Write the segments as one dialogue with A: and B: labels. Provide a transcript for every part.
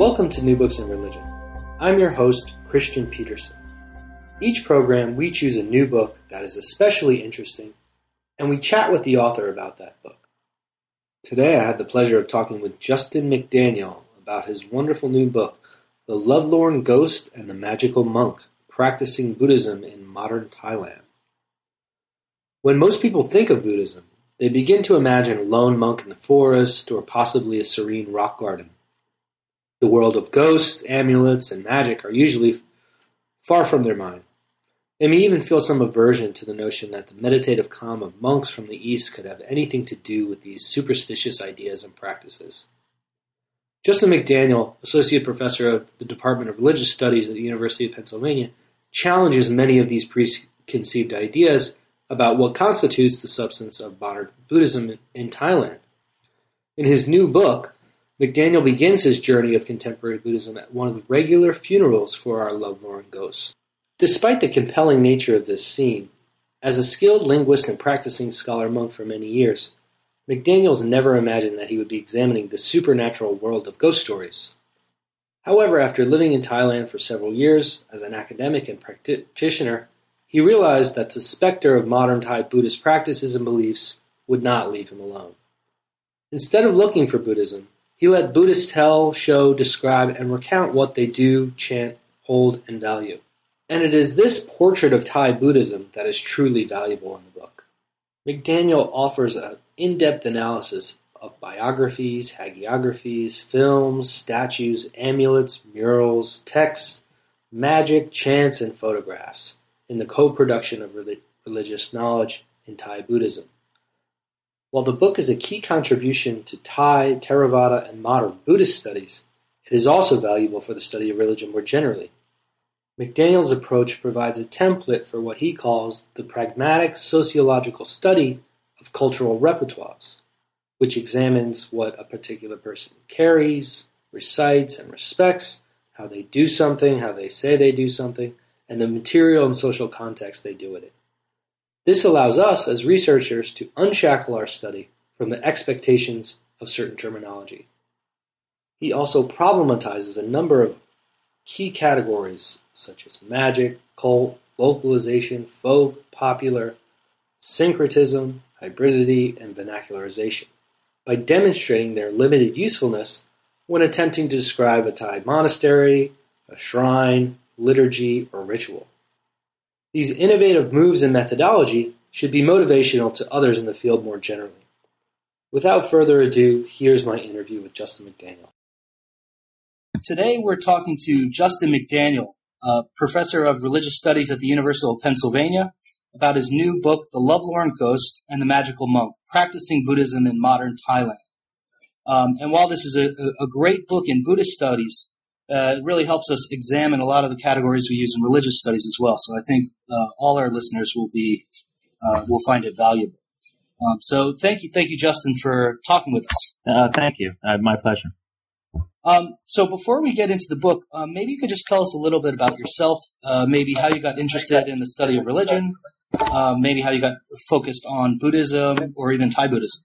A: Welcome to New Books in Religion. I'm your host, Christian Peterson. Each program, we choose a new book that is especially interesting, and we chat with the author about that book. Today, I had the pleasure of talking with Justin McDaniel about his wonderful new book, The Lovelorn Ghost and the Magical Monk Practicing Buddhism in Modern Thailand. When most people think of Buddhism, they begin to imagine a lone monk in the forest or possibly a serene rock garden. The world of ghosts, amulets, and magic are usually far from their mind. They may even feel some aversion to the notion that the meditative calm of monks from the East could have anything to do with these superstitious ideas and practices. Justin McDaniel, Associate Professor of the Department of Religious Studies at the University of Pennsylvania, challenges many of these preconceived ideas about what constitutes the substance of modern Buddhism in Thailand. In his new book, McDaniel begins his journey of contemporary Buddhism at one of the regular funerals for our lovelorn ghosts. Despite the compelling nature of this scene, as a skilled linguist and practicing scholar monk for many years, McDaniels never imagined that he would be examining the supernatural world of ghost stories. However, after living in Thailand for several years as an academic and practitioner, he realized that the specter of modern Thai Buddhist practices and beliefs would not leave him alone. Instead of looking for Buddhism, he let Buddhists tell, show, describe, and recount what they do, chant, hold, and value. And it is this portrait of Thai Buddhism that is truly valuable in the book. McDaniel offers an in depth analysis of biographies, hagiographies, films, statues, amulets, murals, texts, magic, chants, and photographs in the co production of religious knowledge in Thai Buddhism. While the book is a key contribution to Thai, Theravada, and modern Buddhist studies, it is also valuable for the study of religion more generally. McDaniel's approach provides a template for what he calls the pragmatic sociological study of cultural repertoires, which examines what a particular person carries, recites, and respects, how they do something, how they say they do something, and the material and social context they do it in. This allows us as researchers to unshackle our study from the expectations of certain terminology. He also problematizes a number of key categories such as magic, cult, localization, folk, popular, syncretism, hybridity, and vernacularization by demonstrating their limited usefulness when attempting to describe a Thai monastery, a shrine, liturgy, or ritual. These innovative moves and methodology should be motivational to others in the field more generally. Without further ado, here's my interview with Justin McDaniel. Today we're talking to Justin McDaniel, a professor of religious studies at the University of Pennsylvania, about his new book, The Lovelorn Ghost and the Magical Monk Practicing Buddhism in Modern Thailand. Um, and while this is a, a, great book in Buddhist studies, uh, it really helps us examine a lot of the categories we use in religious studies as well. So I think uh, all our listeners will be uh, will find it valuable. Um, so thank you, thank you, Justin, for talking with us.
B: Uh, thank you. Uh, my pleasure.
A: Um, so before we get into the book, um, maybe you could just tell us a little bit about yourself, uh, maybe how you got interested in the study of religion, maybe how you got focused on Buddhism or even Thai Buddhism.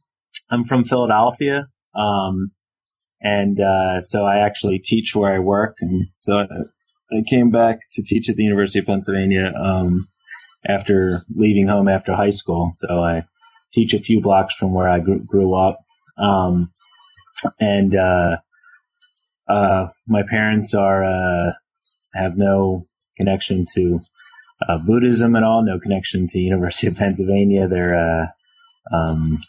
B: I'm from Philadelphia. Um, and uh, so I actually teach where I work, and so I came back to teach at the University of Pennsylvania um, after leaving home after high school. So I teach a few blocks from where I grew, grew up, um, and uh, uh, my parents are uh, have no connection to uh, Buddhism at all, no connection to University of Pennsylvania. They're uh, um,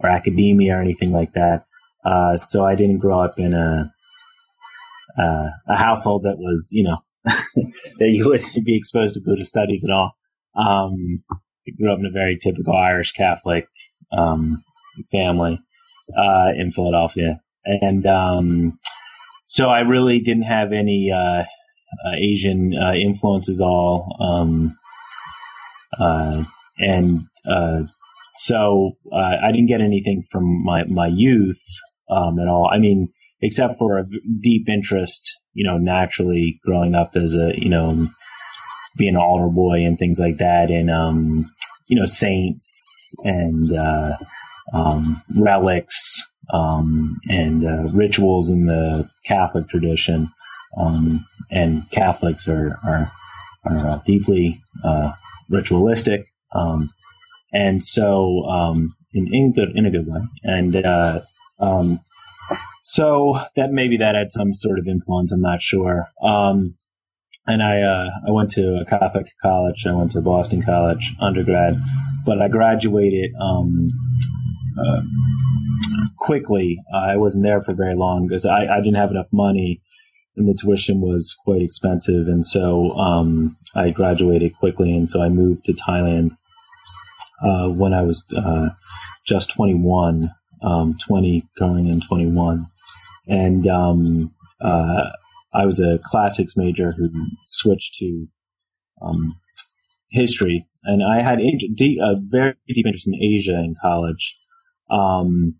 B: or academia or anything like that. Uh, so I didn't grow up in a uh, a household that was, you know, that you would be exposed to Buddhist studies at all. Um, I grew up in a very typical Irish Catholic um, family uh, in Philadelphia, and um, so I really didn't have any uh, uh, Asian uh, influences all. Um, and so I didn't get anything from my my youth um, at all. I mean, except for a deep interest, you know, naturally growing up as a, you know, being an altar boy and things like that, and um, you know, saints and uh, um, relics, um, and uh, rituals in the Catholic tradition. Um, and Catholics are are, are uh, deeply uh, ritualistic, um, and so um, in in good in a good way. And uh, um, so that maybe that had some sort of influence. I'm not sure. Um, and I uh, I went to a Catholic college. I went to Boston College undergrad, but I graduated um, uh, quickly. I wasn't there for very long because I, I didn't have enough money, and the tuition was quite expensive. And so um, I graduated quickly, and so I moved to Thailand uh, when I was uh, just 21, um, 20 going in 21, and um, uh, I was a classics major who switched to um, history, and I had a very deep interest in Asia in college, um,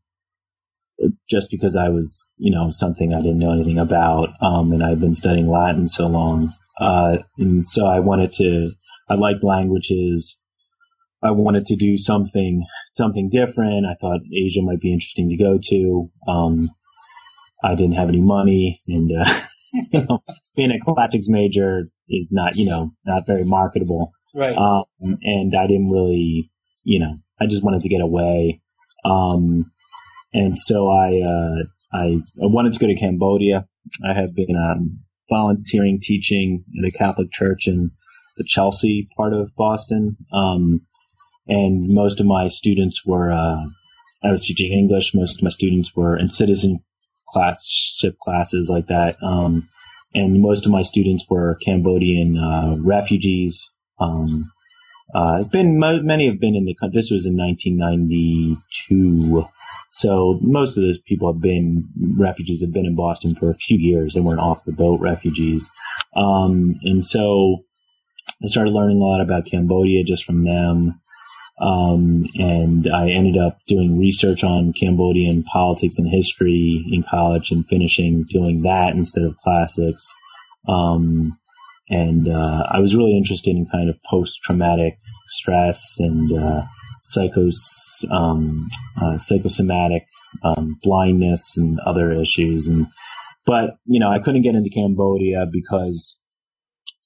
B: just because I was, you know, something I didn't know anything about, um, and I'd been studying Latin so long, uh, and so I wanted to. I liked languages. I wanted to do something something different. I thought Asia might be interesting to go to. Um, I didn't have any money, and uh, you know, being a classics major is not, you know, not very marketable.
A: Right.
B: Um, and I didn't really, you know, I just wanted to get away. Um, and so I, uh, I, I wanted to go to Cambodia. I have been, um, volunteering teaching at a Catholic church in the Chelsea part of Boston. Um, and most of my students were, uh, I was teaching English. Most of my students were in citizen class classes like that. Um, and most of my students were Cambodian uh, refugees. Um, uh, been many have been in the country. This was in 1992, so most of the people have been refugees have been in Boston for a few years. They weren't off the boat refugees, um, and so I started learning a lot about Cambodia just from them. Um, and I ended up doing research on Cambodian politics and history in college and finishing doing that instead of classics. Um, and uh, I was really interested in kind of post traumatic stress and uh, psychos, um, uh, psychosomatic um, blindness and other issues. And but you know I couldn't get into Cambodia because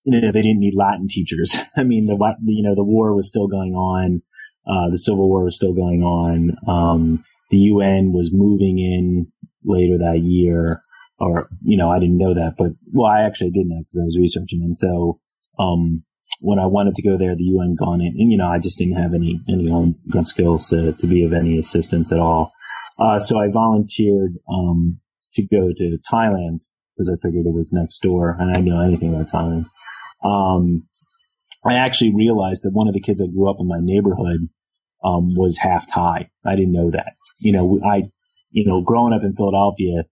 B: you know they didn't need Latin teachers. I mean the you know the war was still going on. Uh, the Civil War was still going on. Um, the UN was moving in later that year, or you know, I didn't know that, but well, I actually did know because I was researching, and so um, when I wanted to go there, the UN gone in, and you know, I just didn't have any any own gun skills to, to be of any assistance at all. Uh, so I volunteered um, to go to Thailand because I figured it was next door, and I didn't know anything about Thailand. Um, I actually realized that one of the kids that grew up in my neighborhood um, was half Thai. I didn't know that. You know, I, you know, growing up in Philadelphia,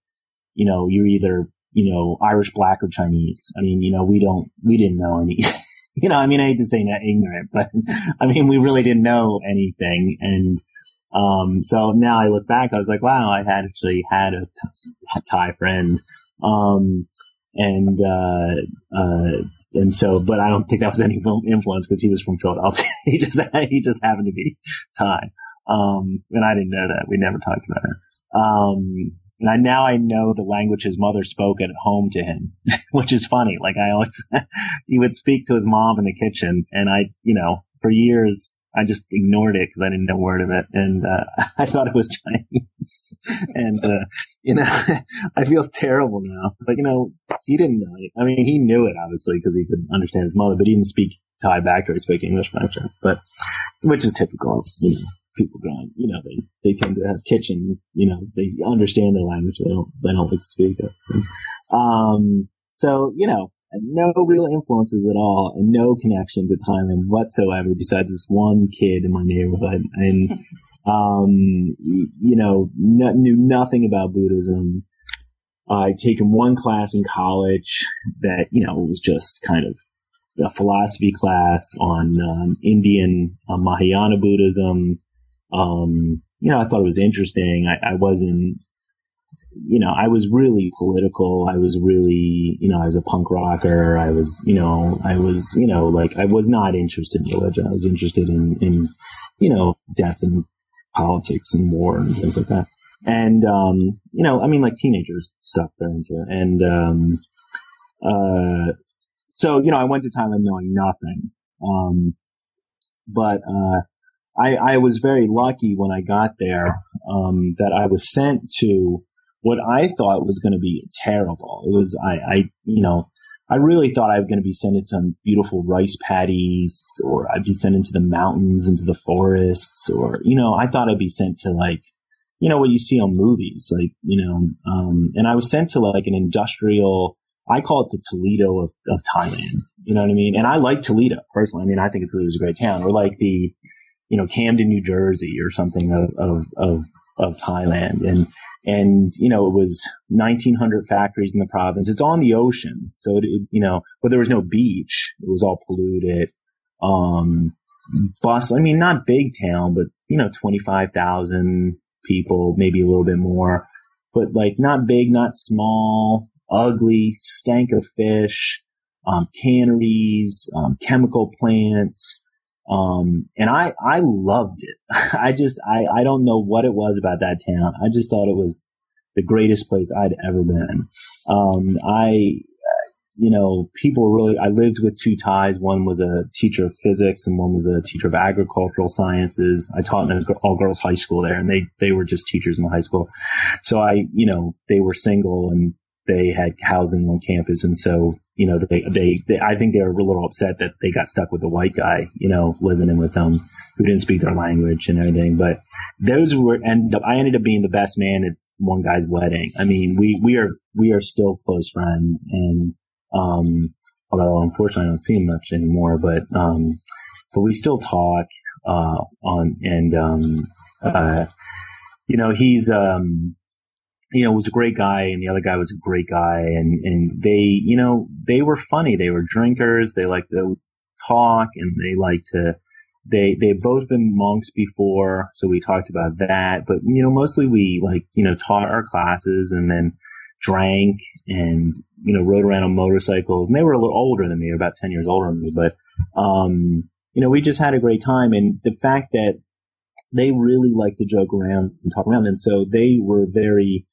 B: you know, you're either, you know, Irish, black, or Chinese. I mean, you know, we don't, we didn't know any, you know, I mean, I hate to say not ignorant, but I mean, we really didn't know anything. And, um, so now I look back, I was like, wow, I had actually had a Thai friend. Um, and, uh, uh, and so, but I don't think that was any influence because he was from Philadelphia. he just he just happened to be Thai, um, and I didn't know that. We never talked about it. Um, and I, now I know the language his mother spoke at home to him, which is funny. Like I always, he would speak to his mom in the kitchen, and I, you know, for years I just ignored it because I didn't know a word of it, and uh, I thought it was Chinese. and uh, you know, I feel terrible now. But you know, he didn't know it. I mean, he knew it obviously because he could understand his mother, but he didn't speak Thai back or he spoke English back to her. But which is typical, you know, people going. You know, they they tend to have kitchen. You know, they understand their language. They don't they don't like speak it. So, um, so you know, no real influences at all and no connection to Thailand whatsoever besides this one kid in my neighborhood. And, um, you know, knew nothing about Buddhism. I'd taken one class in college that, you know, was just kind of a philosophy class on um, Indian uh, Mahayana Buddhism. Um, you know, I thought it was interesting. I, I wasn't you know, I was really political. I was really, you know, I was a punk rocker. I was, you know, I was, you know, like I was not interested in religion. I was interested in, in, you know, death and politics and war and things like that. and um, you know, I mean, like teenagers stuff they're into, and um, uh, so you know, I went to Thailand knowing nothing, um, but uh, I, I was very lucky when I got there um, that I was sent to what I thought was going to be terrible. It was I, I you know I really thought I was going to be sent to some beautiful rice paddies, or I'd be sent into the mountains, into the forests, or you know, I thought I'd be sent to like, you know, what you see on movies, like you know, um, and I was sent to like an industrial. I call it the Toledo of, of Thailand. You know what I mean? And I like Toledo personally. I mean, I think Toledo's a great town, or like the, you know, Camden, New Jersey, or something of of of, of Thailand, and and you know it was 1900 factories in the province. It's on the ocean. So it, it, you know but there was no beach. It was all polluted. Um bus i mean not big town but you know 25,000 people maybe a little bit more. But like not big not small ugly stank of fish um, canneries um, chemical plants um, and I, I loved it. I just, I, I don't know what it was about that town. I just thought it was the greatest place I'd ever been. Um, I, you know, people really, I lived with two Thais. One was a teacher of physics and one was a teacher of agricultural sciences. I taught in an all girls high school there and they, they were just teachers in the high school. So I, you know, they were single and they had housing on campus, and so you know they, they, they I think they were a little upset that they got stuck with the white guy, you know, living in with them who didn't speak their language and everything. But those were and I ended up being the best man at one guy's wedding. I mean, we we are we are still close friends, and um, although unfortunately I don't see him much anymore, but um, but we still talk uh, on and um, uh, you know he's um you know, was a great guy and the other guy was a great guy and, and they, you know, they were funny. They were drinkers. They liked to talk and they liked to, they, they've both been monks before. So we talked about that, but, you know, mostly we like, you know, taught our classes and then drank and, you know, rode around on motorcycles and they were a little older than me, about 10 years older than me, but, um, you know, we just had a great time. And the fact that they really like to joke around and talk around. And so they were very,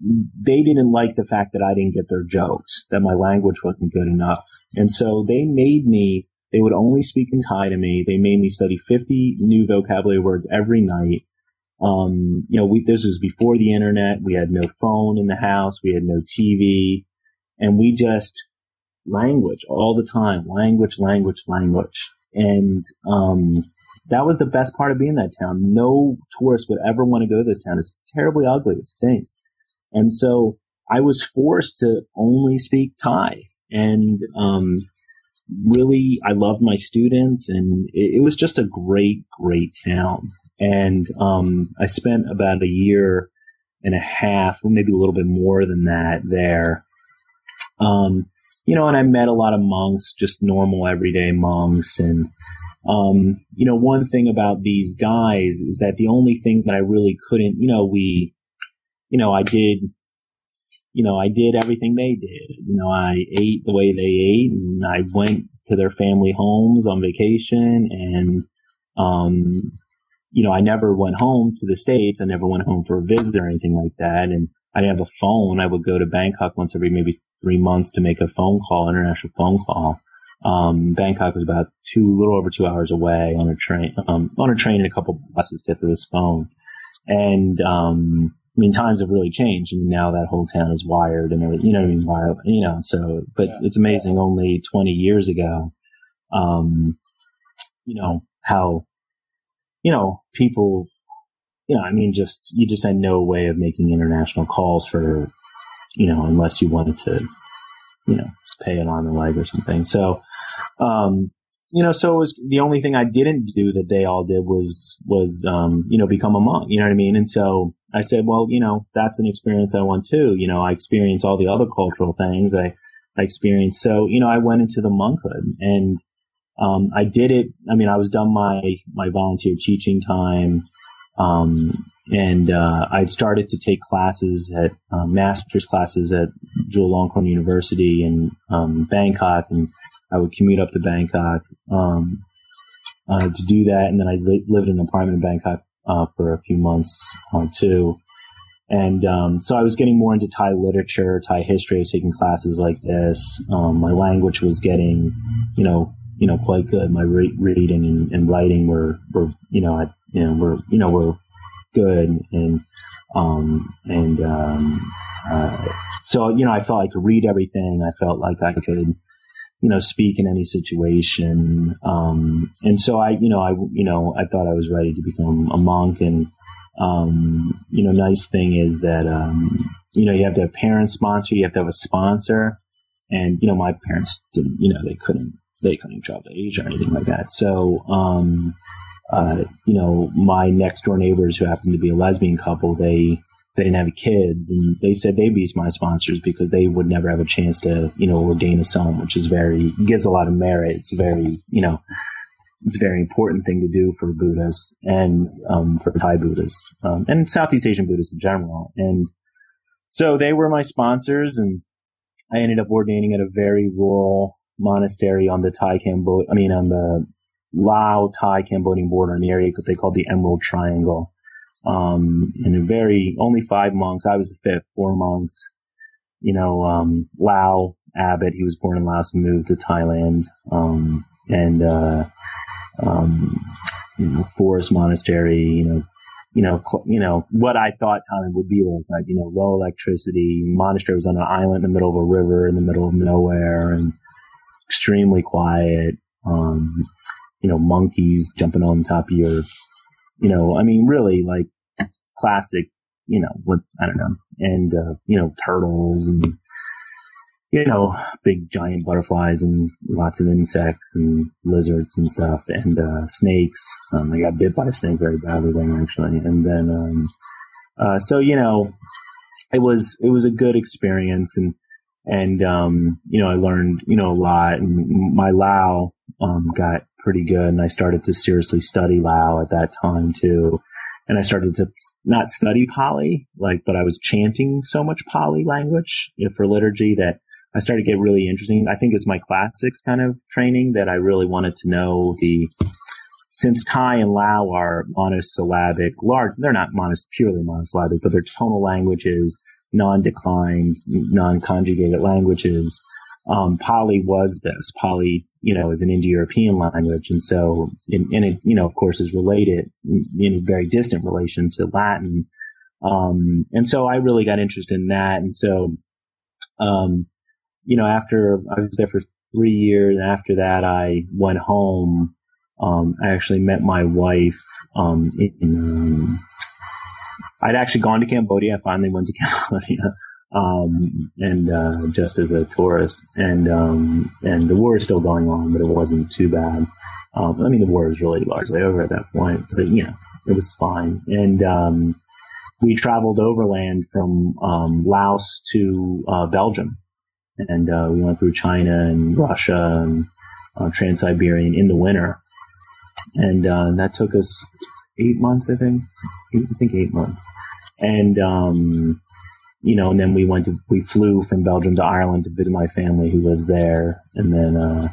B: they didn't like the fact that I didn't get their jokes, that my language wasn't good enough. And so they made me, they would only speak in Thai to me. They made me study 50 new vocabulary words every night. Um, you know, we, this was before the internet. We had no phone in the house. We had no TV and we just language all the time, language, language, language. And, um, that was the best part of being in that town. No tourist would ever want to go to this town. It's terribly ugly. It stinks. And so I was forced to only speak Thai. And um, really, I loved my students, and it, it, was just a great, great town. And um, I spent about a year and a half, maybe a little bit more than that, there. Um, you know, and I met a lot of monks, just normal everyday monks, and um, you know, one thing about these guys is that the only thing that I really couldn't, you know, we you know, I did, you know, I did everything they did. You know, I ate the way they ate and I went to their family homes on vacation and, um, you know, I never went home to the States. I never went home for a visit or anything like that. And I didn't have a phone. I would go to Bangkok once every maybe three months to make a phone call, international phone call. Um, Bangkok was about two, little over two hours away on a train, um, on a train and a couple buses to get to this phone. And, um, I mean, times have really changed, and now that whole town is wired and everything. You know what I mean? Wired, you know. So, but yeah. it's amazing. Only 20 years ago, um, you know how, you know, people, you know, I mean, just you just had no way of making international calls for, you know, unless you wanted to, you know, pay an arm and leg or something. So, um, you know, so it was the only thing I didn't do that they all did was was um, you know become a monk. You know what I mean? And so I said, well, you know, that's an experience I want too. You know, I experience all the other cultural things I I experienced. So you know, I went into the monkhood and um, I did it. I mean, I was done my my volunteer teaching time. Um, and uh, I'd started to take classes at uh, master's classes at Chulalongkorn University in um, Bangkok, and I would commute up to Bangkok um, uh, to do that, and then I li- lived in an apartment in Bangkok uh, for a few months uh, too. And um, so I was getting more into Thai literature, Thai history. I was taking classes like this. Um, my language was getting, you know, you know, quite good. My re- reading and, and, writing were, were, you know, I, you know, were, you know, were good. And, um, and, um, uh, so, you know, I felt I could read everything. I felt like I could, you know, speak in any situation. Um, and so I, you know, I, you know, I thought I was ready to become a monk and, um, you know, nice thing is that, um, you know, you have to have parents sponsor, you have to have a sponsor. And, you know, my parents didn't, you know, they couldn't, they couldn't travel to Asia or anything like that. So, um, uh, you know, my next door neighbors who happened to be a lesbian couple, they, they didn't have kids and they said they'd be my sponsors because they would never have a chance to, you know, ordain a son, which is very, gives a lot of merit. It's very, you know, it's a very important thing to do for Buddhists and um, for Thai Buddhists um, and Southeast Asian Buddhists in general. And so they were my sponsors, and I ended up ordaining at a very rural monastery on the Thai Cambodia, I mean, on the Lao Thai Cambodian border in the area that they called the Emerald Triangle. Um, and a very, only five monks. I was the fifth, four monks. You know, um, Lao Abbot, he was born in Laos moved to Thailand. Um, and, uh, um, you know, forest monastery, you know, you know, cl- you know, what I thought Thailand would be like, like, you know, low electricity, monastery was on an island in the middle of a river in the middle of nowhere and extremely quiet. Um, you know, monkeys jumping on top of your, you know, I mean, really like classic, you know, what, I don't know, and, uh, you know, turtles and, you know, big giant butterflies and lots of insects and lizards and stuff and, uh, snakes. Um, I got bit by a snake very badly then actually. And then, um, uh, so, you know, it was, it was a good experience and, and, um, you know, I learned, you know, a lot and my Lao, um, got pretty good and I started to seriously study Lao at that time too. And I started to not study Pali, like, but I was chanting so much Pali language you know, for liturgy that I started to get really interesting. I think it's my classics kind of training that I really wanted to know the, since Thai and Lao are monosyllabic, large, they're not monos, purely monosyllabic, but they're tonal languages, non-declined, non-conjugated languages. Um, Pali was this. Pali, you know, is an Indo-European language, and so, in, and it, you know, of course, is related in a very distant relation to Latin. Um, and so I really got interested in that, and so, um, you know, after I was there for three years, and after that, I went home. Um, I actually met my wife um, in. Um, I'd actually gone to Cambodia. I finally went to Cambodia, um, and uh, just as a tourist, and um, and the war is still going on, but it wasn't too bad. Um, I mean, the war is really largely over at that point, but you know, it was fine. And um, we traveled overland from um, Laos to uh, Belgium, and uh, we went through China and Russia and uh, Trans-Siberian in the winter, and uh, that took us eight months, I think. I think eight months, and um, you know, and then we went to we flew from Belgium to Ireland to visit my family who lives there, and then uh,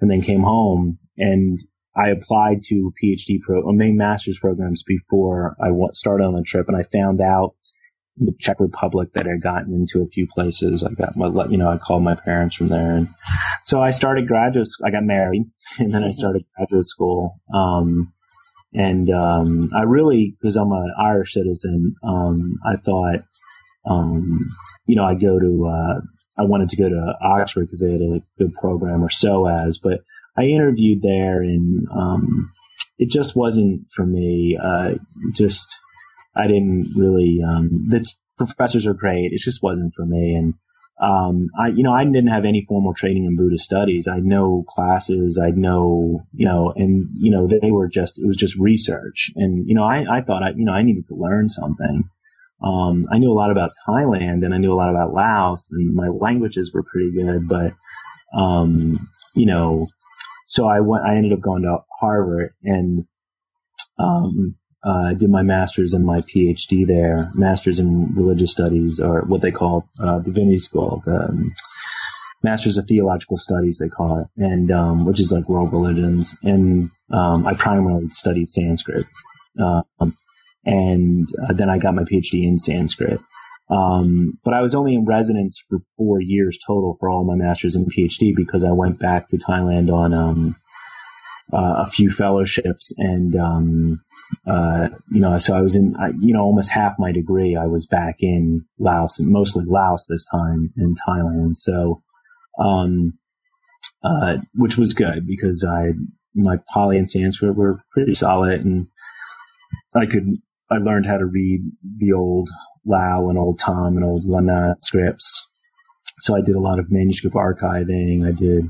B: and then came home and. I applied to PhD pro, main master's programs before I started on the trip, and I found out the Czech Republic that I'd gotten into a few places. I got my, you know, I called my parents from there. And so I started graduate, I got married and then I started graduate school. Um, and, um, I really, cause I'm an Irish citizen, um, I thought, um, you know, I go to, uh, I wanted to go to Oxford because they had a good program or so as, but I interviewed there and, um, it just wasn't for me. Uh, just, I didn't really, um, the professors are great. It just wasn't for me. And, um, I, you know, I didn't have any formal training in Buddhist studies. I no classes. I no, you know, and, you know, they were just, it was just research. And, you know, I, I thought I, you know, I needed to learn something. Um, I knew a lot about Thailand and I knew a lot about Laos and my languages were pretty good, but, um, you know, so I went, I ended up going to Harvard and, um, uh, did my master's and my PhD there, master's in religious studies, or what they call uh, divinity school, the um, master's of theological studies, they call it, and um, which is like world religions. And um, I primarily studied Sanskrit, um, and uh, then I got my PhD in Sanskrit. Um, but I was only in residence for four years total for all my master's and PhD because I went back to Thailand on um, uh, a few fellowships and um, uh, you know so I was in you know almost half my degree I was back in Laos mostly Laos this time in Thailand so um, uh, which was good because I my Pali and Sanskrit were pretty solid and I could I learned how to read the old Lao and Old Tham and Old Lanna scripts. So I did a lot of manuscript archiving. I did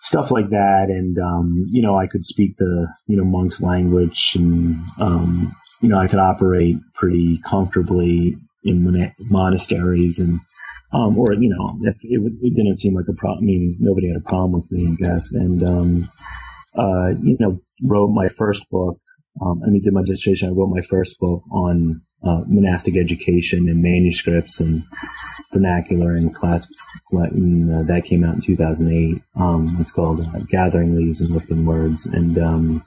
B: stuff like that, and um, you know, I could speak the you know monk's language, and um, you know, I could operate pretty comfortably in mon- monasteries, and um, or you know, if it, it, didn't seem like a problem. I mean, nobody had a problem with me, I guess, and um, uh, you know, wrote my first book. Um, I mean, did my dissertation. I wrote my first book on uh, monastic education and manuscripts and vernacular and class. Uh, that came out in 2008. Um, it's called uh, Gathering Leaves and Lifting Words, and um,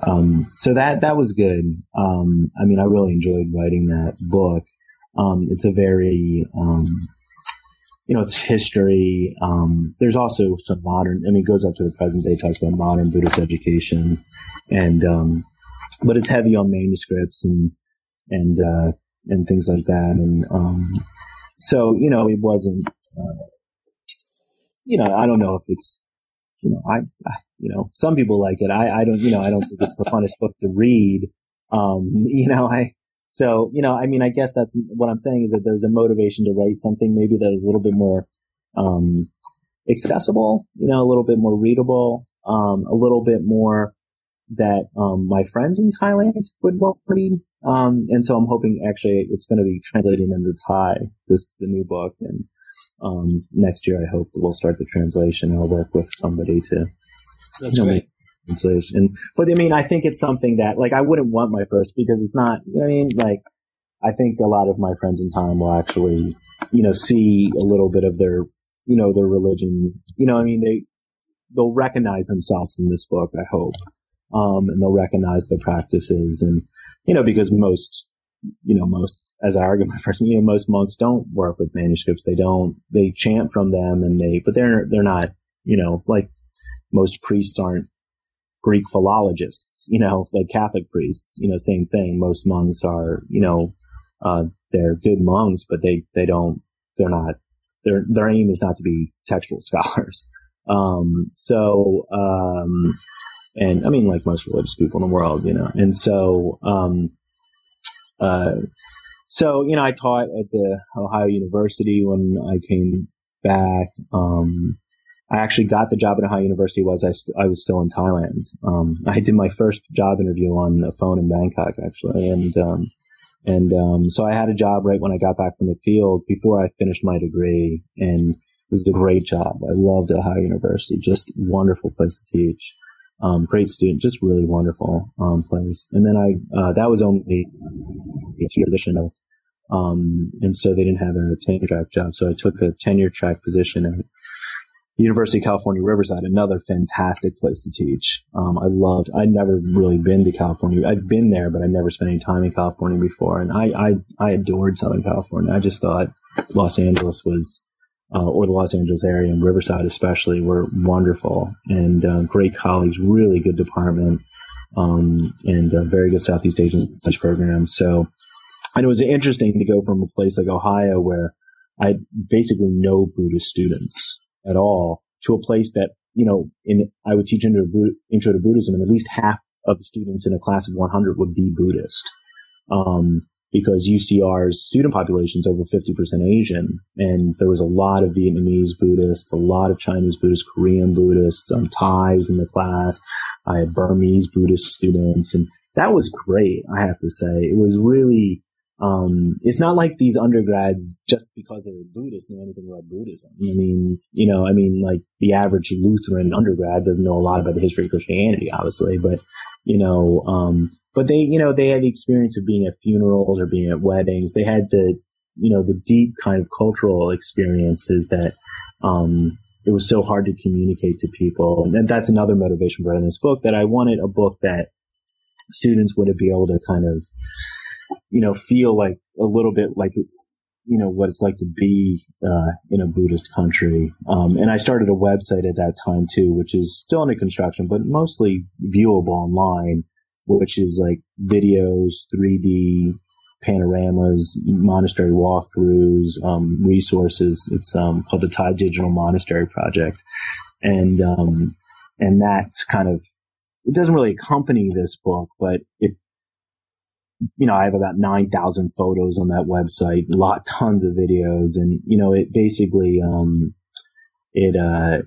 B: um, so that that was good. Um, I mean, I really enjoyed writing that book. Um, it's a very um, you know, it's history. there's also some modern. I mean, it goes up to the present day. Talks about modern Buddhist education, and but it's heavy on manuscripts and and uh, and things like that. And um, so you know, it wasn't. Uh, you know, I don't know if it's. You know, I, I, you know, some people like it. I, I don't. You know, I don't think it's the funnest book to read. Um, you know, I. So, you know, I mean, I guess that's what I'm saying is that there's a motivation to write something maybe that is a little bit more, um, accessible, you know, a little bit more readable, um, a little bit more that um, my friends in Thailand would want to read. Um, and so I'm hoping actually it's going to be translated into Thai, this, the new book. And um, next year I hope we'll start the translation. I'll work with somebody to
A: That's you know, great.
B: translation. But I mean, I think it's something that, like, I wouldn't want my first because it's not, you know I mean? Like, I think a lot of my friends in time will actually, you know, see a little bit of their, you know, their religion. You know, I mean, they, they'll recognize themselves in this book, I hope um, and they'll recognize the practices. And, you know, because most, you know, most, as I argue my first, you know, most monks don't work with manuscripts. They don't, they chant from them and they, but they're, they're not, you know, like most priests aren't Greek philologists, you know, like Catholic priests, you know, same thing. Most monks are, you know, uh, they're good monks, but they, they don't, they're not, their, their aim is not to be textual scholars. Um, so, um, and I mean, like most religious people in the world, you know. And so, um, uh, so you know, I taught at the Ohio University when I came back. Um, I actually got the job at Ohio University was I, st- I was still in Thailand. Um, I did my first job interview on the phone in Bangkok actually, and um, and um, so I had a job right when I got back from the field before I finished my degree, and it was a great job. I loved Ohio University, just wonderful place to teach. Um, great student, just really wonderful um, place. And then I uh, that was only a two position though, um, and so they didn't have a tenure track job. So I took a tenure track position at University of California Riverside, another fantastic place to teach. Um, I loved. I'd never really been to California. I'd been there, but I'd never spent any time in California before, and I I, I adored Southern California. I just thought Los Angeles was uh, or the Los Angeles area and Riverside especially were wonderful and uh, great colleagues, really good department, um, and very good Southeast Asian studies program. So, and it was interesting to go from a place like Ohio where I had basically no Buddhist students at all to a place that, you know, in, I would teach intro to, intro to Buddhism and at least half of the students in a class of 100 would be Buddhist. Um, because UCR's student population is over 50% Asian. And there was a lot of Vietnamese Buddhists, a lot of Chinese Buddhists, Korean Buddhists, um, Thais in the class. I had Burmese Buddhist students and that was great. I have to say it was really, um, it's not like these undergrads just because they were Buddhist know anything about Buddhism. I mean, you know, I mean, like the average Lutheran undergrad doesn't know a lot about the history of Christianity, obviously, but you know, um, but they, you know, they had the experience of being at funerals or being at weddings. They had the, you know, the deep kind of cultural experiences that, um, it was so hard to communicate to people. And that's another motivation for writing this book that I wanted a book that students would be able to kind of, you know, feel like a little bit like, you know, what it's like to be, uh, in a Buddhist country. Um, and I started a website at that time too, which is still under construction, but mostly viewable online, which is like videos, 3D, panoramas, monastery walkthroughs, um, resources. It's um, called the Thai Digital Monastery Project, and um, and that's kind of it doesn't really accompany this book, but it you know I have about nine thousand photos on that website, a lot tons of videos, and you know it basically um, it uh,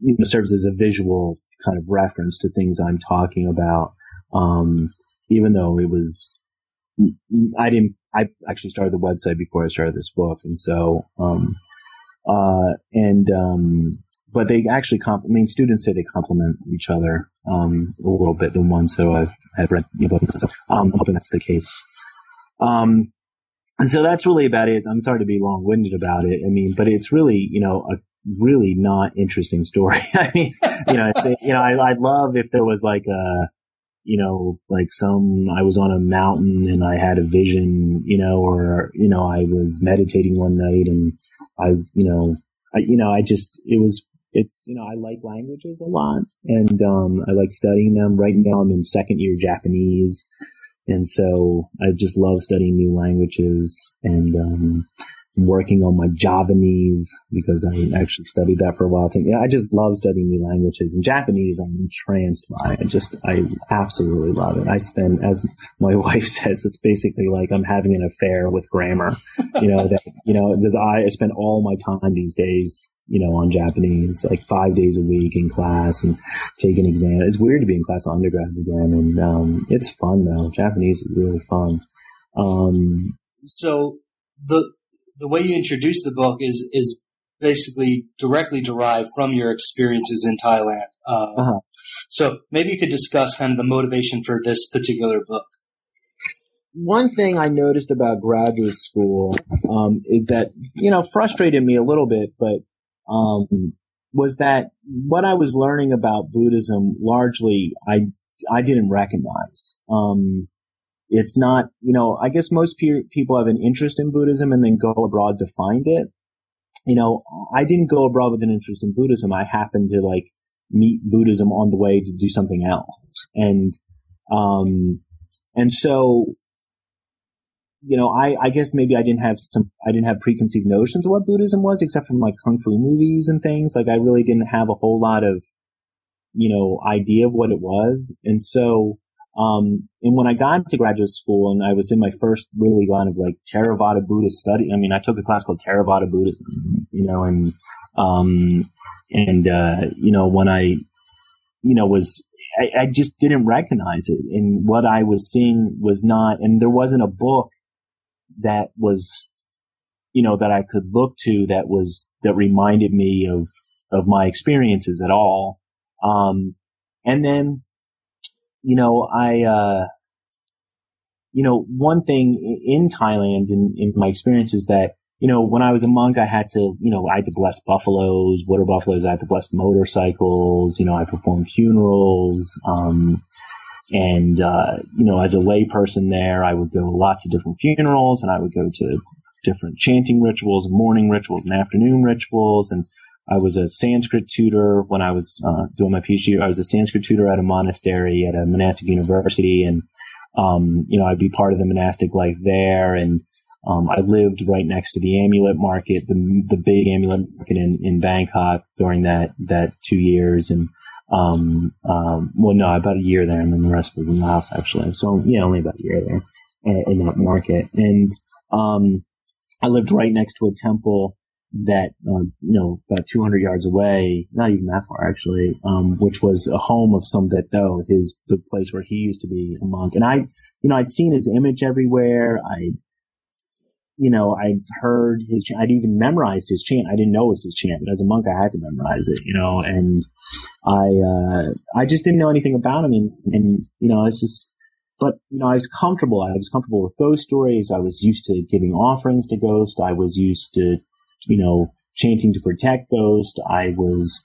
B: you know serves as a visual kind of reference to things I'm talking about. Um, even though it was I didn't. I actually started the website before I started this book, and so, um, uh, and um, but they actually comp- I mean, students say they complement each other um, a little bit. The ones who I've, I've read you know, both, um, I'm hoping that's the case. Um, and so that's really about it. I'm sorry to be long winded about it. I mean, but it's really, you know, a really not interesting story. I mean, you know, it's, you know, I, I'd love if there was like a, you know, like some, I was on a mountain and I had a vision, you know, or, you know, I was meditating one night and I, you know, I, you know, I just, it was, it's, you know, I like languages a lot and, um, I like studying them. Right now I'm in second year Japanese. And so I just love studying new languages and, um, working on my Javanese because I actually studied that for a while. Yeah, I just love studying new languages and Japanese. I'm entranced by. I just, I absolutely love it. I spend, as my wife says, it's basically like I'm having an affair with grammar. You know that, you know, because I spend all my time these days, you know, on Japanese, like five days a week in class and taking exams. It's weird to be in class with undergrads again, and um, it's fun though. Japanese is really fun. Um,
A: so the the way you introduce the book is is basically directly derived from your experiences in Thailand. Uh, uh-huh. So maybe you could discuss kind of the motivation for this particular book.
B: One thing I noticed about graduate school um, that you know frustrated me a little bit, but um, was that what I was learning about Buddhism largely I I didn't recognize. Um, it's not, you know, I guess most pe- people have an interest in Buddhism and then go abroad to find it. You know, I didn't go abroad with an interest in Buddhism. I happened to like meet Buddhism on the way to do something else. And, um, and so, you know, I, I guess maybe I didn't have some, I didn't have preconceived notions of what Buddhism was, except from like kung fu movies and things. Like I really didn't have a whole lot of, you know, idea of what it was. And so, um, and when I got to graduate school and I was in my first really line of like Theravada Buddhist study, I mean, I took a class called Theravada Buddhism, you know, and, um, and, uh, you know, when I, you know, was, I, I just didn't recognize it. And what I was seeing was not, and there wasn't a book that was, you know, that I could look to that was, that reminded me of, of my experiences at all. Um, and then you know, I, uh, you know, one thing in Thailand in, in my experience is that, you know, when I was a monk, I had to, you know, I had to bless buffaloes, water buffaloes. I had to bless motorcycles. You know, I performed funerals. Um, and, uh, you know, as a layperson there, I would go to lots of different funerals and I would go to different chanting rituals, morning rituals and afternoon rituals. And I was a Sanskrit tutor when I was uh, doing my PhD. I was a Sanskrit tutor at a monastery at a monastic university, and um, you know I'd be part of the monastic life there. And um, I lived right next to the amulet market, the the big amulet market in, in Bangkok during that that two years. And um, um, well, no, about a year there, and then the rest was in Laos actually. So yeah, only about a year there in, in that market. And um, I lived right next to a temple that, uh, you know, about 200 yards away, not even that far actually, um, which was a home of Somdet To, his, the place where he used to be a monk. And I, you know, I'd seen his image everywhere. I, you know, I'd heard his, I'd even memorized his chant. I didn't know it was his chant, but as a monk, I had to memorize it, you know, and I, uh, I just didn't know anything about him. And, and, you know, it's just, but, you know, I was comfortable. I was comfortable with ghost stories. I was used to giving offerings to ghosts. I was used to you know, chanting to protect Ghost. I was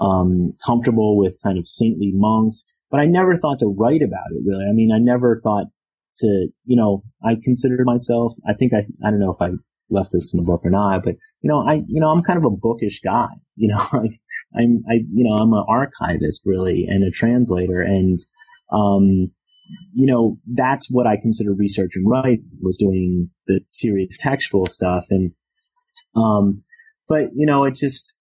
B: um, comfortable with kind of saintly monks, but I never thought to write about it really. I mean, I never thought to, you know, I consider myself, I think I, I don't know if I left this in the book or not, but you know, I, you know, I'm kind of a bookish guy, you know, like I'm, I, you know, I'm an archivist really and a translator and, um, you know, that's what I consider research and write was doing the serious textual stuff. And, um, but you know, it just,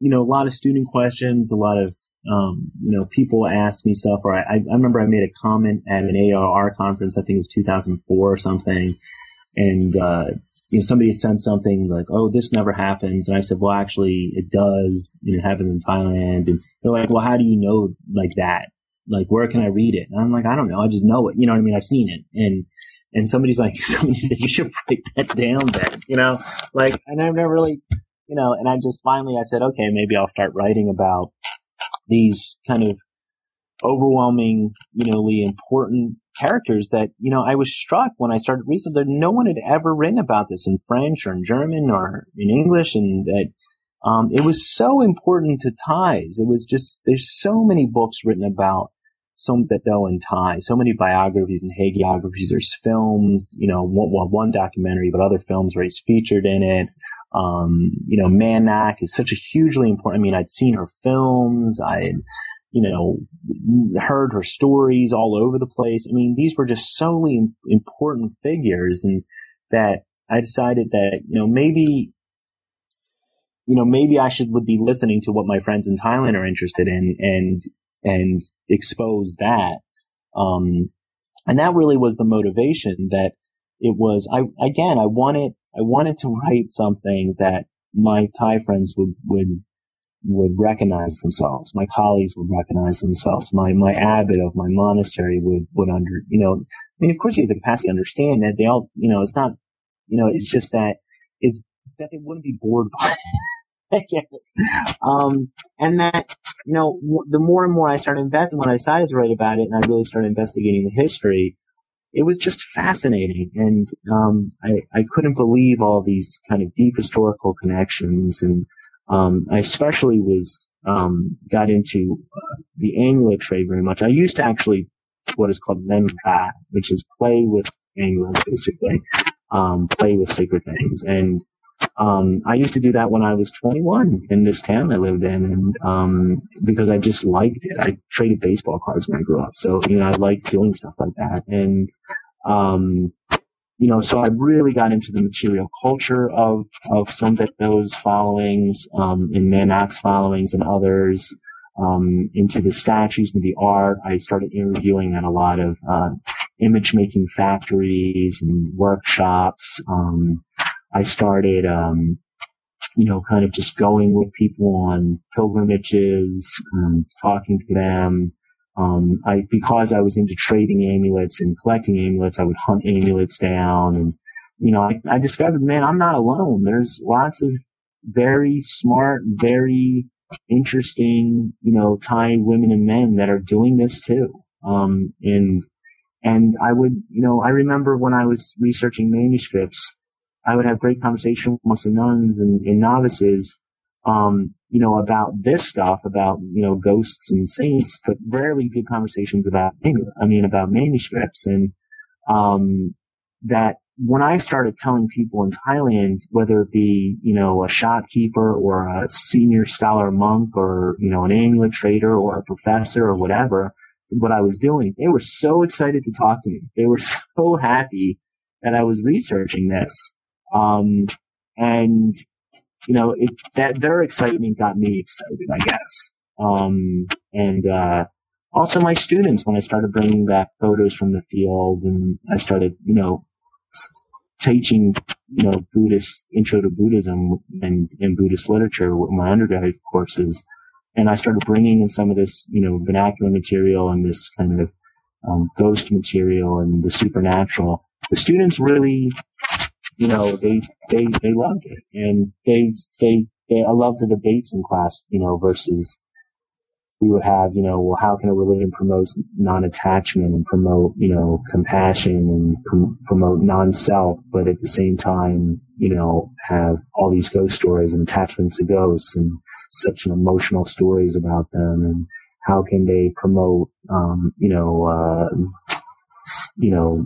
B: you know, a lot of student questions, a lot of, um, you know, people ask me stuff or I, I remember I made a comment at an AAR conference, I think it was 2004 or something. And, uh, you know, somebody sent something like, "Oh, this never happens," and I said, "Well, actually, it does. You know, it happens in Thailand." And they're like, "Well, how do you know like that? Like, where can I read it?" And I'm like, "I don't know. I just know it. You know what I mean? I've seen it." And and somebody's like, somebody said, "You should write that down, Ben." You know, like, and I've never really, you know, and I just finally I said, "Okay, maybe I'll start writing about these kind of." overwhelming, you know, important characters that, you know, I was struck when I started researching that no one had ever written about this in French or in German or in English and that, um, it was so important to Thais. It was just, there's so many books written about Somdet To and Thai, so many biographies and hagiographies. There's films, you know, one, well, one documentary, but other films where he's featured in it. Um, you know, Mae Nak is such a hugely important, I mean, I'd seen her films. I you know, heard her stories all over the place. I mean, these were just solely important figures and that I decided that, you know, maybe, you know, maybe I should be listening to what my friends in Thailand are interested in and, and expose that. Um, and that really was the motivation that it was, I, again, I wanted, I wanted to write something that my Thai friends would, would would recognize themselves. My colleagues would recognize themselves. My, my abbot of my monastery would, would under, you know, I mean, of course he has the capacity to understand that they all, you know, it's not, you know, it's just that it's that they wouldn't be bored by guess. Um, and that, you know, the more and more I started investing, when I decided to write about it and I really started investigating the history, it was just fascinating. And, um, I, I couldn't believe all these kind of deep historical connections and, um, I especially was um, got into uh, the amulet trade very much. I used to actually what is called lempa, which is play with amulets, basically, um, play with sacred things. And um, I used to do that when I was 21 in this town I lived in, and um, because I just liked it. I traded baseball cards when I grew up, so you know I liked doing stuff like that. And um, you know, so I really got into the material culture of, of some of those followings, um, and Mae Nak's followings and others, um, into the statues and the art. I started interviewing at a lot of, uh, image making factories and workshops. Um, I started, um, you know, kind of just going with people on pilgrimages, um, talking to them, um, I, because I was into trading amulets and collecting amulets, I would hunt amulets down and, you know, I, I discovered, man, I'm not alone. There's lots of very smart, very interesting, you know, Thai women and men that are doing this too. Um, and, and I would, you know, I remember when I was researching manuscripts, I would have great conversations amongst the nuns and, and novices um, you know, about this stuff, about, you know, ghosts and saints, but rarely good conversations about, I mean, about manuscripts. And, um, that when I started telling people in Thailand, whether it be, you know, a shopkeeper or a senior scholar monk or, you know, an amulet trader or a professor or whatever, what I was doing, they were so excited to talk to me. They were so happy that I was researching this. Um, and you know, it, that their excitement got me excited, I guess. Um, and, uh, also my students, when I started bringing back photos from the field and I started, you know, teaching, you know, Buddhist intro to Buddhism and, and Buddhist literature with my undergraduate courses. And I started bringing in some of this, you know, vernacular material and this kind of, um, ghost material and the supernatural. The students really you know, they, they, they loved it. And they, they, they, I love the debates in class, you know, versus we would have, you know, well, how can a religion promote non-attachment and promote, you know, compassion and prom- promote non-self, but at the same time, you know, have all these ghost stories and attachments to ghosts and such emotional stories about them and how can they promote, um, you know, uh, you know,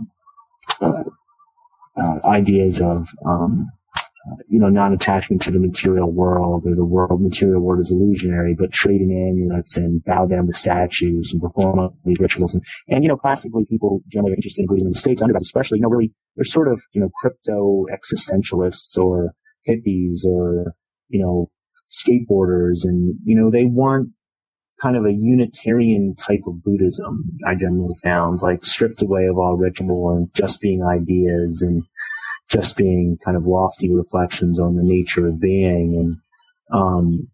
B: uh, uh, ideas of um, you know, non-attachment to the material world or the world, material world is illusionary, but trading amulets and bow down to statues and perform all these rituals. And, and, you know, classically people generally are interested in Buddhism in the States, undergrads especially, you know, really, they're sort of, you know, crypto existentialists or hippies or, you know, skateboarders and, you know, they want kind of a Unitarian type of Buddhism, I generally found, like stripped away of all ritual and just being ideas and, just being kind of lofty reflections on the nature of being. And, um,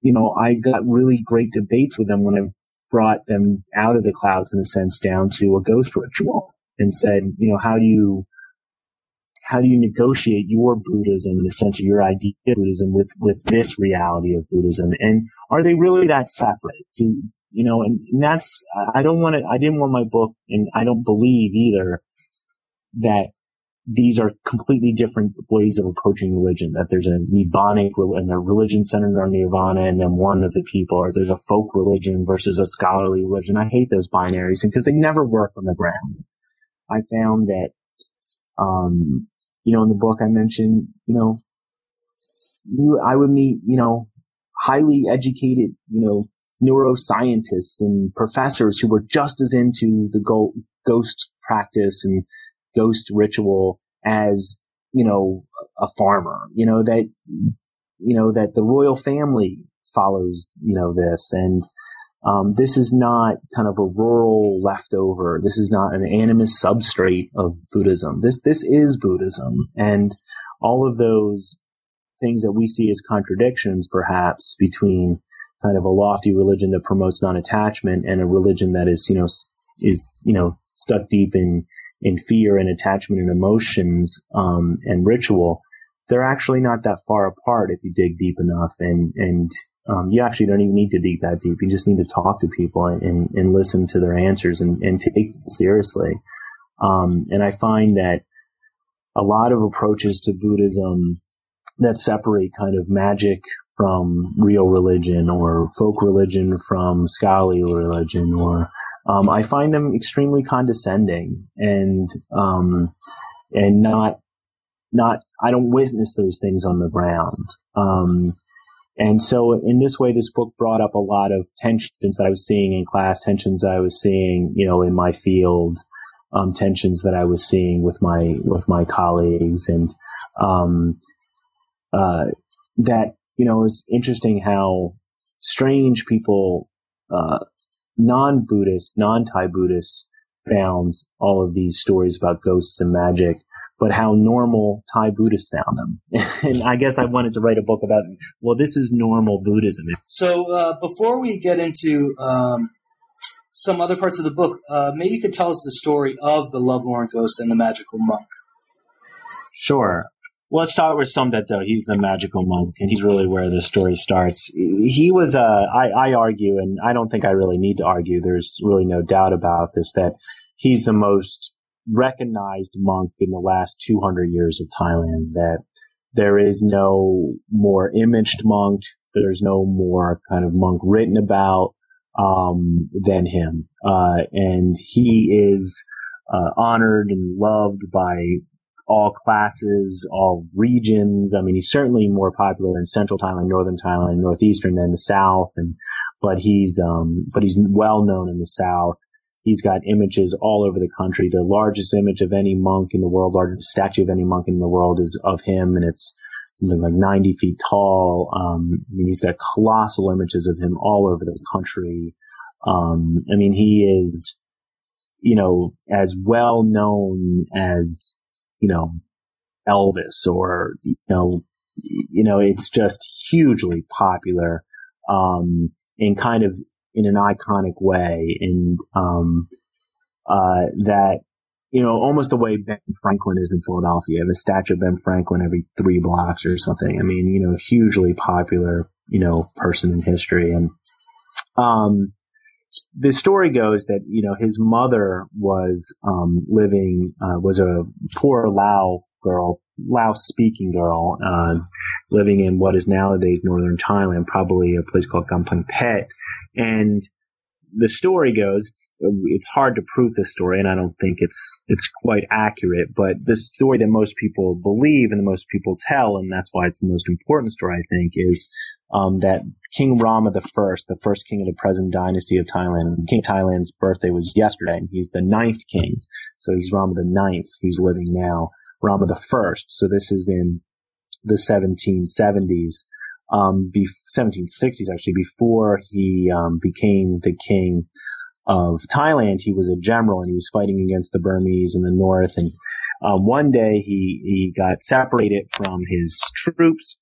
B: you know, I got really great debates with them when I brought them out of the clouds in a sense down to a ghost ritual and said, you know, how do you, how do you negotiate your Buddhism and essentially your idea of Buddhism with, with this reality of Buddhism? And are they really that separate? Do, you know, and, and that's, I don't want to, I didn't want my book and I don't believe either that these are completely different ways of approaching religion. That there's a nibbanic and a religion centered on nirvana, and then one of the people, or there's a folk religion versus a scholarly religion. I hate those binaries because they never work on the ground. I found that, um, you know, in the book I mentioned, you know, you, I would meet, you know, highly educated, you know, neuroscientists and professors who were just as into the go- ghost practice and ghost ritual as, you know, a farmer, you know, that, you know, that the royal family follows, you know, this. And, um, this is not kind of a rural leftover. This is not an animist substrate of Buddhism. This, this is Buddhism. And all of those things that we see as contradictions, perhaps, between kind of a lofty religion that promotes non-attachment and a religion that is, you know, is, you know, stuck deep in in fear and attachment and emotions um, and ritual, they're actually not that far apart if you dig deep enough. And and um, you actually don't even need to dig that deep. You just need to talk to people and, and, and listen to their answers and, and take it seriously. Um, and I find that a lot of approaches to Buddhism that separate kind of magic from real religion or folk religion from scholarly religion or um, I find them extremely condescending and um, and not not I don't witness those things on the ground. Um, and so in this way, this book brought up a lot of tensions that I was seeing in class, tensions that I was seeing, you know, in my field, um, tensions that I was seeing with my with my colleagues, and um, uh, that you know it's interesting how strange people uh, non-Buddhists, non-Thai Buddhists found all of these stories about ghosts and magic, but how normal Thai Buddhists found them. and I guess I wanted to write a book about, well, this is normal Buddhism.
A: So uh, before we get into um, some other parts of the book, uh, maybe you could tell us the story of the Lovelorn Ghost and the Magical Monk.
B: Sure. Well, let's start with Somdet To. He's the magical monk, and he's really where the story starts. He was, uh, I, I argue, and I don't think I really need to argue, there's really no doubt about this, that he's the most recognized monk in the last 200 years of Thailand, that there is no more imaged monk, there's no more kind of monk written about, um, than him. Uh, and he is, uh, honored and loved by all classes, all regions. I mean, he's certainly more popular in central Thailand, northern Thailand, northeastern than the south. And, but he's, um, but he's well known in the south. He's got images all over the country. The largest image of any monk in the world, largest statue of any monk in the world is of him. And it's something like 90 feet tall. Um, I mean, he's got colossal images of him all over the country. Um, I mean, he is, you know, as well known as you know, Elvis or, you know, you know, it's just hugely popular, um, in kind of in an iconic way and, um, uh, that, you know, almost the way Ben Franklin is in Philadelphia. You have a statue of Ben Franklin every three blocks or something. I mean, you know, hugely popular, you know, person in history. And, um, the story goes that you know his mother was um, living uh, was a poor Lao girl, Lao speaking girl, uh, living in what is nowadays northern Thailand, probably a place called Kamphaeng Phet, and the story goes, it's, it's hard to prove this story, and I don't think it's it's quite accurate. But the story that most people believe and the most people tell, and that's why it's the most important story, I think, is um, that King Rama the first, the first king of the present dynasty of Thailand, King Thailand's birthday was yesterday, and he's the ninth king. So he's Rama the ninth, who's living now. Rama the first. So this is in the 1770s um, be- 1760s actually, before he um, became the king of Thailand, he was a general and he was fighting against the Burmese in the north. And um, one day he he got separated from his troops.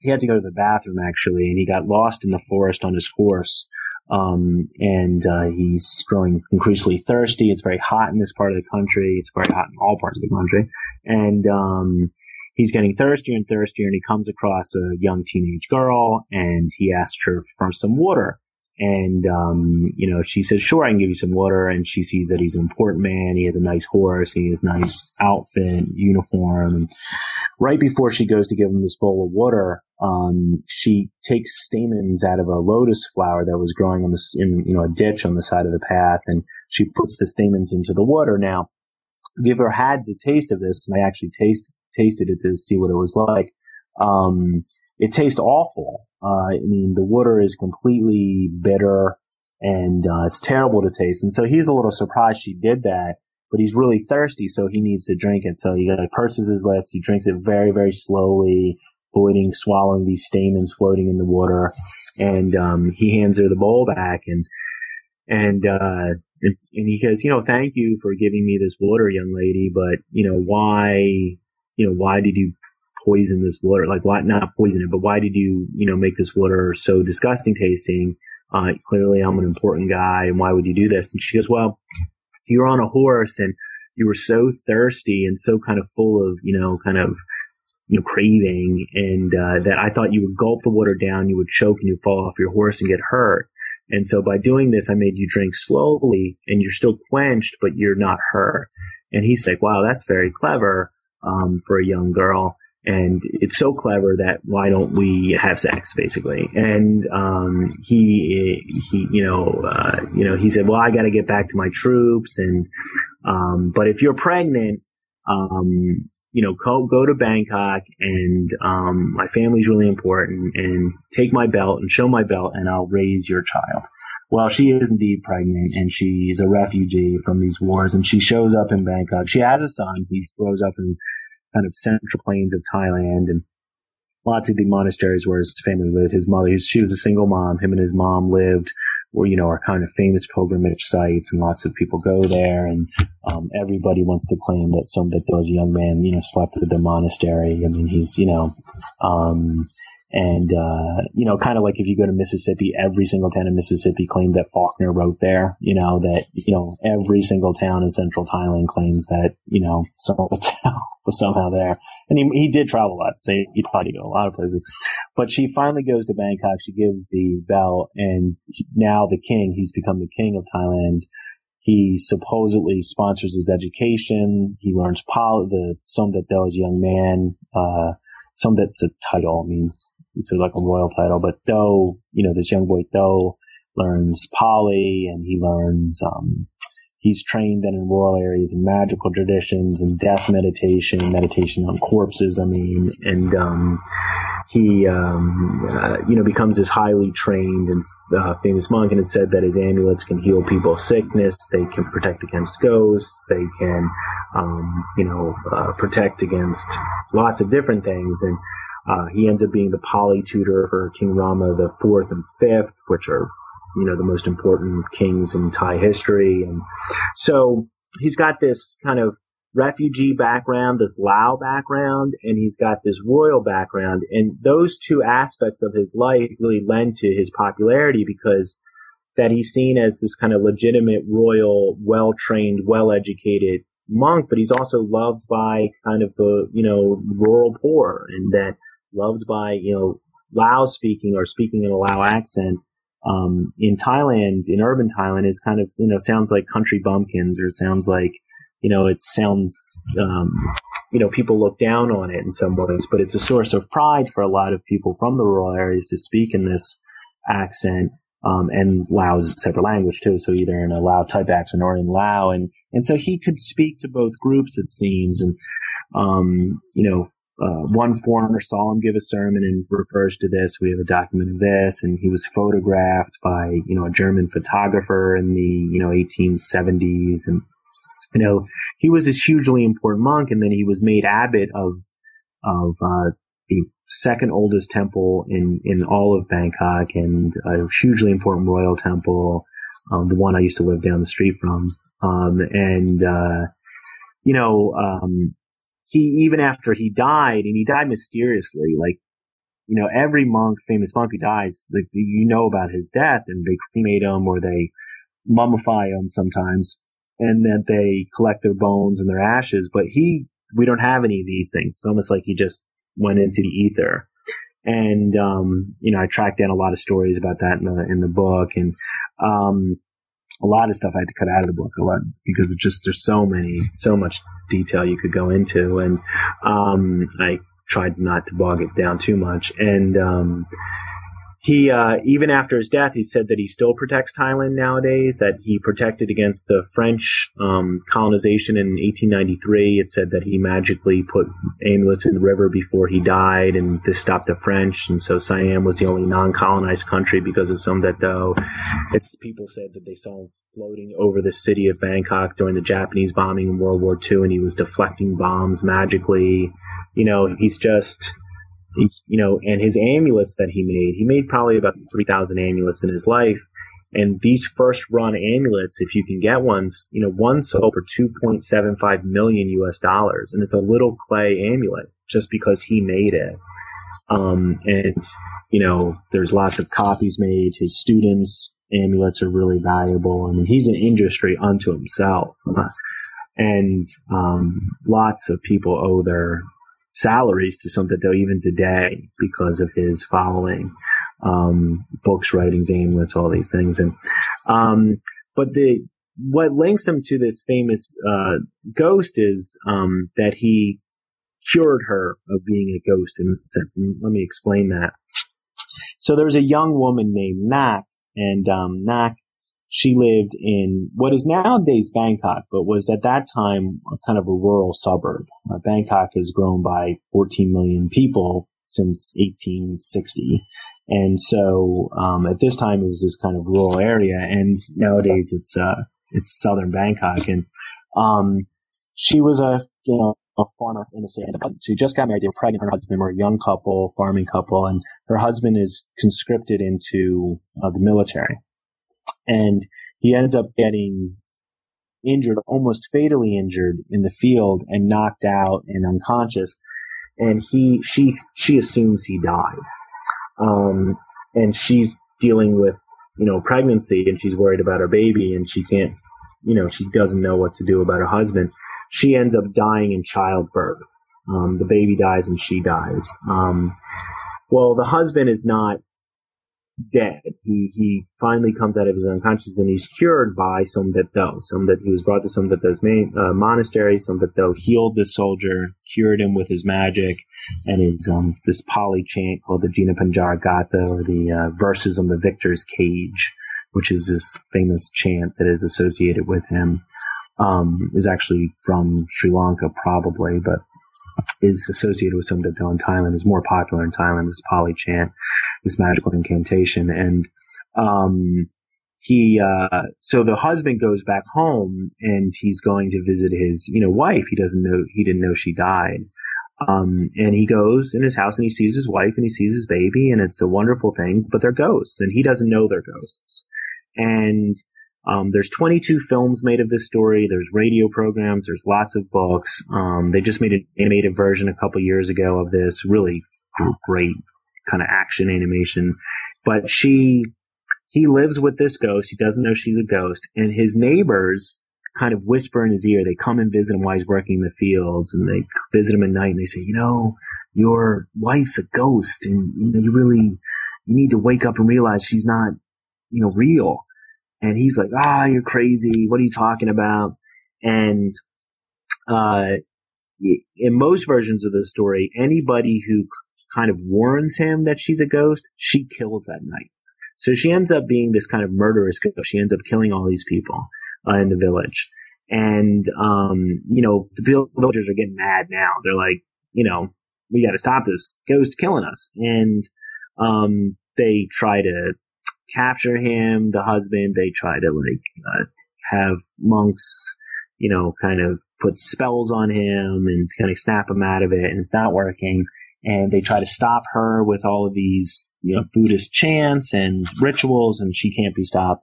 B: He had to go to the bathroom actually, and he got lost in the forest on his horse. Um, and uh, he's growing increasingly thirsty. It's very hot in this part of the country. It's very hot in all parts of the country, and um, he's getting thirstier and thirstier and he comes across a young teenage girl and he asks her for some water. And, um, you know, she says, sure, I can give you some water. And she sees that he's an important man. He has a nice horse. He has nice outfit, uniform. And right before she goes to give him this bowl of water, um, she takes stamens out of a lotus flower that was growing on the, in, you know, a ditch on the side of the path. And she puts the stamens into the water. Now, if you ever had the taste of this, and I actually taste, tasted it to see what it was like. Um, it tastes awful. Uh, I mean, the water is completely bitter and uh, it's terrible to taste. And so he's a little surprised she did that, but he's really thirsty, so he needs to drink it. So he purses his lips. He drinks it very, very slowly, avoiding swallowing these stamens floating in the water. And um, he hands her the bowl back, and and uh, and, and he goes, you know, thank you for giving me this water, young lady, but you know, why you know, why did you poison this water? Like, why not poison it, but why did you, you know, make this water so disgusting tasting? Uh, clearly I'm an important guy and why would you do this? And she goes, well, you're on a horse and you were so thirsty and so kind of full of, you know, kind of, you know, craving and, uh, that I thought you would gulp the water down, you would choke and you'd fall off your horse and get hurt. And so by doing this, I made you drink slowly and you're still quenched, but you're not hurt. And he's like, wow, that's very clever um, for a young girl. And it's so clever that why don't we have sex, basically? And um, he, he, you know, uh, you know, he said, "Well, I got to get back to my troops." And um, but if you're pregnant, um, you know, go go to Bangkok, and um, my family's really important, and take my belt and show my belt, and I'll raise your child. Well, she is indeed pregnant and she's a refugee from these wars and she shows up in Bangkok. She has a son. He grows up in kind of central plains of Thailand and lots of the monasteries where his family lived. His mother, she was a single mom. Him and his mom lived where, you know, are kind of famous pilgrimage sites and lots of people go there and, um, everybody wants to claim that some, that a young man, you know, slept at the monastery. I mean, he's, you know, um, and, uh, you know, kind of like if you go to Mississippi, every single town in Mississippi claimed that Faulkner wrote there, you know, that, you know, every single town in central Thailand claims that, you know, some of the town was somehow there. And he, he did travel a lot. So he'd probably go a lot of places. But she finally goes to Bangkok. She gives the bell and now the king, he's become the king of Thailand. He supposedly sponsors his education. He learns Pali, the Somdet young man, uh, some a title means it's like a royal title, but To, you know, this young boy To learns Pali and he learns, um, he's trained then in rural areas in magical traditions and death meditation, meditation on corpses, I mean, and, um, he, um, uh, you know, becomes this highly trained and uh, famous monk, and it said that his amulets can heal people's sickness. They can protect against ghosts. They can, um, you know, uh, protect against lots of different things. And uh, he ends up being the Pali tutor for King Rama the fourth and fifth, which are, you know, the most important kings in Thai history. And so he's got this kind of refugee background, this Lao background, and he's got this royal background. And those two aspects of his life really lend to his popularity because that he's seen as this kind of legitimate, royal, well-trained, well-educated monk, but he's also loved by kind of the, you know, rural poor and that loved by, you know, Lao speaking or speaking in a Lao accent. Um, in Thailand, in urban Thailand is kind of, you know, sounds like country bumpkins or sounds like, you know, it sounds, um, you know, people look down on it in some ways, but it's a source of pride for a lot of people from the rural areas to speak in this accent. Um, and Lao is a separate language too, so either in a Lao type accent or in Lao, and and so he could speak to both groups, it seems, and um, you know, uh, one foreigner saw him give a sermon and refers to this. We have a document of this, and he was photographed by you know a German photographer in the you know 1870s, and you know he was this hugely important monk, and then he was made abbot of of uh, the second oldest temple in in all of Bangkok, and a hugely important royal temple, um, the one I used to live down the street from, um, and uh, you know. Um, he even after he died, and he died mysteriously, like you know, every monk, famous monk who dies, like you know about his death, and they cremate him or they mummify him sometimes, and that they collect their bones and their ashes. But he, we don't have any of these things. It's almost like he just went into the ether. And um, you know, I tracked down a lot of stories about that in the in the book, and um, a lot of stuff I had to cut out of the book a lot because it's just there's so many so much detail you could go into and um, I tried not to bog it down too much and um, he uh, even after his death, he said that he still protects Thailand nowadays. That he protected against the French um, colonization in 1893. It said that he magically put amulets in the river before he died, and this stopped the French. And so Siam was the only non-colonized country because of Somdet To. It's people said that they saw him floating over the city of Bangkok during the Japanese bombing in World War II, and he was deflecting bombs magically. You know, he's just you know, and his amulets that he made, he made probably about 3,000 amulets in his life. And these first run amulets, if you can get ones, you know, one sold for 2.75 million US dollars. And it's a little clay amulet just because he made it. Um, and, you know, there's lots of copies made. His students' amulets are really valuable. I mean, he's an industry unto himself. and, um, lots of people owe their salaries to Somdet To even today because of his following, um, books, writings, amulets, all these things. And, um, but the, what links him to this famous, uh, ghost is, um, that he cured her of being a ghost in a sense. And let me explain that. So there was a young woman named Nak and, um, Nak she lived in what is nowadays Bangkok, but was at that time kind of a rural suburb. Uh, Bangkok has grown by 14 million people since 1860. And so, um, at this time it was this kind of rural area and nowadays it's, uh, it's southern Bangkok. And, um, she was a, you know, a farmer in the city. She just got married. They were pregnant. Her husband were a young couple, farming couple, and her husband is conscripted into uh, the military and he ends up getting injured, almost fatally injured in the field and knocked out and unconscious. And he, she, she assumes he died. Um, and she's dealing with, you know, pregnancy and she's worried about her baby and she can't, you know, she doesn't know what to do about her husband. She ends up dying in childbirth. Um, the baby dies and she dies. Um, well, the husband is not dead. He he finally comes out of his unconscious and he's cured by. Some that he was brought to Somdet To's main uh, monastery. Somdet To healed the soldier, cured him with his magic, and his um this Pali chant called the Jina or the uh, verses on the victor's cage, which is this famous chant that is associated with him. Um, is actually from Sri Lanka probably, but is associated with Somdet To in Thailand is more popular in Thailand. This Pali chant, this magical incantation, and um, he uh, so the husband goes back home and he's going to visit his you know wife. He doesn't know he didn't know she died. Um, and he goes in his house and he sees his wife and he sees his baby and it's a wonderful thing, but they're ghosts and he doesn't know they're ghosts. And um, there's 22 films made of this story. There's radio programs. There's lots of books. Um, they just made an animated version a couple years ago of this. Really great kind of action animation. But she, he lives with this ghost. He doesn't know she's a ghost, and his neighbors kind of whisper in his ear. They come and visit him while he's working in the fields, and they visit him at night, and they say, you know, your wife's a ghost, and you, really you need to wake up and realize she's not, you know, real and he's like, ah, you're crazy. What are you talking about? And, uh, in most versions of the story, anybody who kind of warns him that she's a ghost, she kills that night. So she ends up being this kind of murderous ghost. She ends up killing all these people uh, in the village. And, um, you know, the villagers are getting mad now. They're like, you know, we got to stop this ghost killing us. And, um, they try to capture him, the husband. They try to like, uh, have monks, you know, kind of put spells on him and kind of snap him out of it and it's not working. And they try to stop her with all of these, you know, Buddhist chants and rituals and she can't be stopped.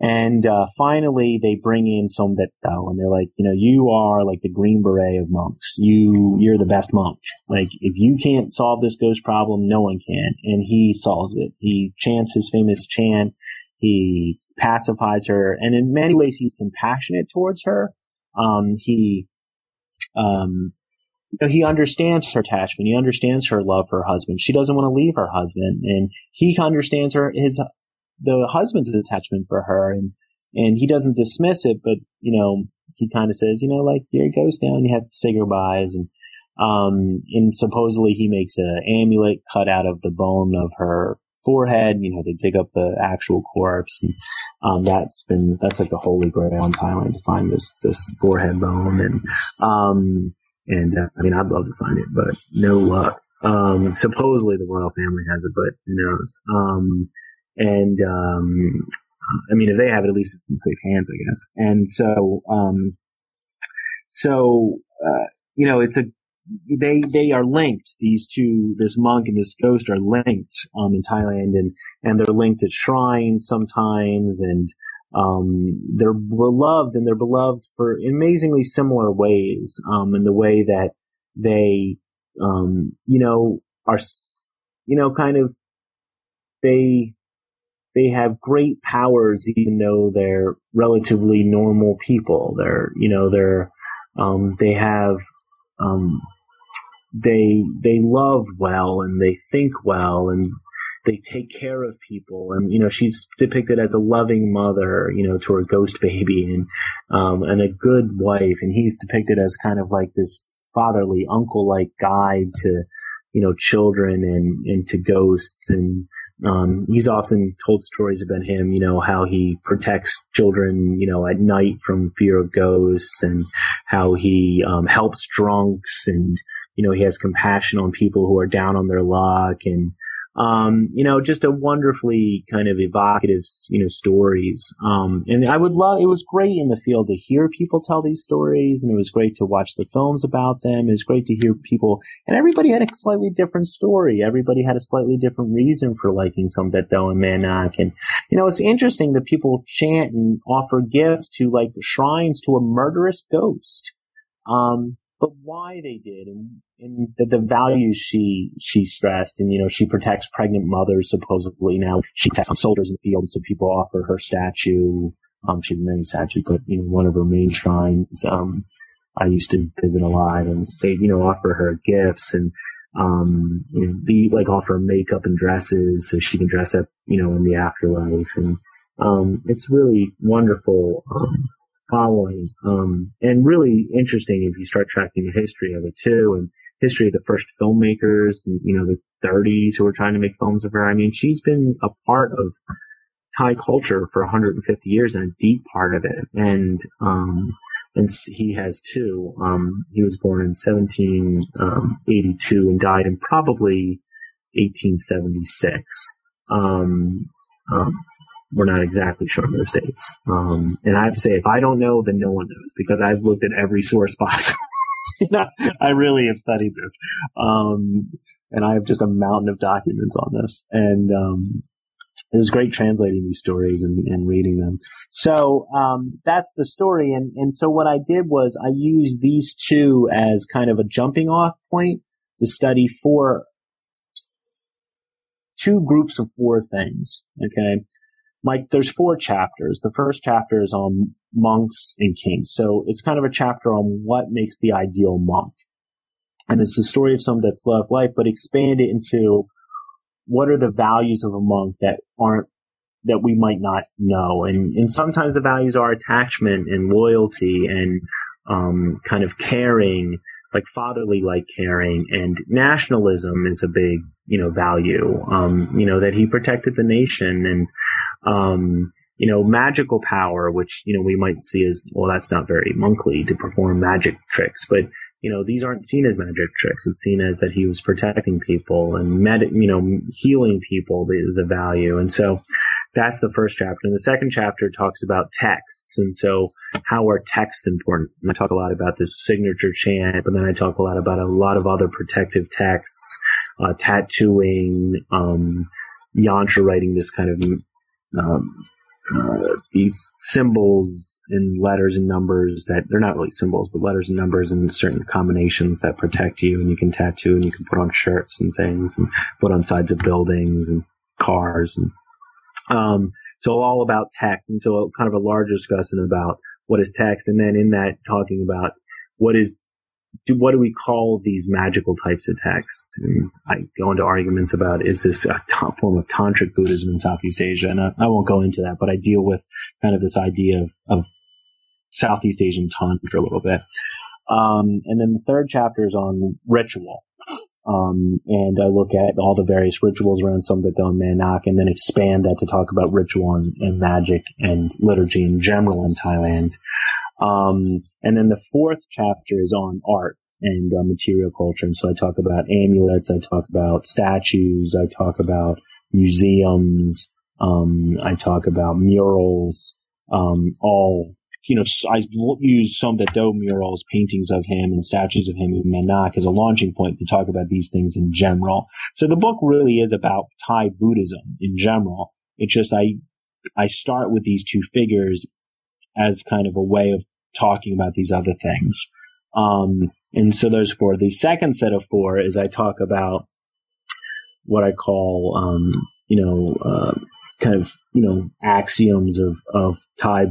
B: And uh, finally, they bring in some Somdet To, and they're like, you know, you are like the green beret of monks. You, you're the best monk. Like, if you can't solve this ghost problem, no one can. And he solves it. He chants his famous chant. He pacifies her, and in many ways, he's compassionate towards her. Um, he, um, he understands her attachment. He understands her love for her husband. She doesn't want to leave her husband, and he understands her his the husband's attachment for her and and he doesn't dismiss it, but you know he kind of says, you know, like here it goes down. You have to say goodbyes, and um, and supposedly he makes an amulet cut out of the bone of her forehead. You know, they dig up the actual corpse, and um, that's been that's like the holy grail in Thailand to find this this forehead bone, and um, and uh, I mean, I'd love to find it, but no luck. Um, supposedly the royal family has it, but who knows? Um, and um, I mean, if they have it, at least it's in safe hands, I guess. And so, um, so uh, you know, it's a they they are linked. These two, this monk and this ghost, are linked um, in Thailand, and and they're linked at shrines sometimes, and um, they're beloved, and they're beloved for amazingly similar ways. Um, in the way that they, um, you know, are, you know, kind of they they have great powers even though they're relatively normal people. They're, you know, they're, um, they have, um, they, they love well and they think well and they take care of people. And, you know, she's depicted as a loving mother, you know, to her ghost baby and, um, and a good wife. And he's depicted as kind of like this fatherly uncle like guide to, you know, children and, and to ghosts and, um, he's often told stories about him, you know, how he protects children, you know, at night from fear of ghosts and how he um, helps drunks and, you know, he has compassion on people who are down on their luck and, um, you know, just a wonderfully kind of evocative, you know, stories. Um, and I would love, it was great in the field to hear people tell these stories and it was great to watch the films about them. It was great to hear people, and everybody had a slightly different story. Everybody had a slightly different reason for liking Somdet To and Mae Nak. And, you know, it's interesting that people chant and offer gifts to like shrines to a murderous ghost. Um, but why they did and, and the, the, values she she stressed and you know she protects pregnant mothers supposedly now. She protects soldiers in the field so people offer her statue. Um she's a main statue but you know one of her main shrines um I used to visit a lot and they you know offer her gifts and um you know be like offer makeup and dresses so she can dress up you know in the afterlife and um it's really wonderful um following, um, and really interesting if you start tracking the history of it too, and history of the first filmmakers, you know, the 30s who were trying to make films of her. I mean, she's been a part of Thai culture for 150 years and a deep part of it. And, um, and he has too. Um, he was born in 1782 um, and died in probably 1876. Um, um, we're not exactly sure of those dates. Um, and I have to say, if I don't know, then no one knows because I've looked at every source possible. I really have studied this. Um, and I have just a mountain of documents on this. And, um, it was great translating these stories and, and reading them. So, um, that's the story. And, and so what I did was I used these two as kind of a jumping off point to study four, two groups of four things. Okay. Mike, there's four chapters. The first chapter is on monks and kings. So it's kind of a chapter on what makes the ideal monk. And it's the story of someone that's loved life, but expand it into what are the values of a monk that aren't, that we might not know. And, and sometimes the values are attachment and loyalty and, um, kind of caring, like fatherly like caring and nationalism is a big you know value um you know that he protected the nation and um you know magical power which you know we might see as well that's not very monkly to perform magic tricks but you know, these aren't seen as magic tricks. It's seen as that he was protecting people and med, you know, healing people is a value. And so that's the first chapter. And the second chapter talks about texts. And so how are texts important? And I talk a lot about this signature chant, but then I talk a lot about a lot of other protective texts, uh, tattooing, um, yantra writing this kind of, um, uh, these symbols and letters and numbers that they're not really symbols, but letters and numbers and certain combinations that protect you. And you can tattoo and you can put on shirts and things and put on sides of buildings and cars. And um, so all about text. And so kind of a larger discussion about what is text. And then in that talking about what is do, what do we call these magical types of texts? And I go into arguments about is this a form of tantric Buddhism in Southeast Asia? And I, I, won't go into that, but I deal with kind of this idea of, of Southeast Asian tantra a little bit. Um, and then the third chapter is on ritual. Um, and I look at all the various rituals around Somdet To Manak and then expand that to talk about ritual and, and magic and liturgy in general in Thailand. Um, and then the fourth chapter is on art and uh, material culture. And so I talk about amulets, I talk about statues, I talk about museums, um, I talk about murals, um, all, you know, I use Somdet To murals, paintings of him and statues of him in Mae Nak as a launching point to talk about these things in general. So the book really is about Thai Buddhism in general. It's just I, I start with these two figures as kind of a way of talking about these other things. Um, and so there's four. The second set of four is I talk about what I call, um, you know, uh, kind of, you know, axioms of, of Thai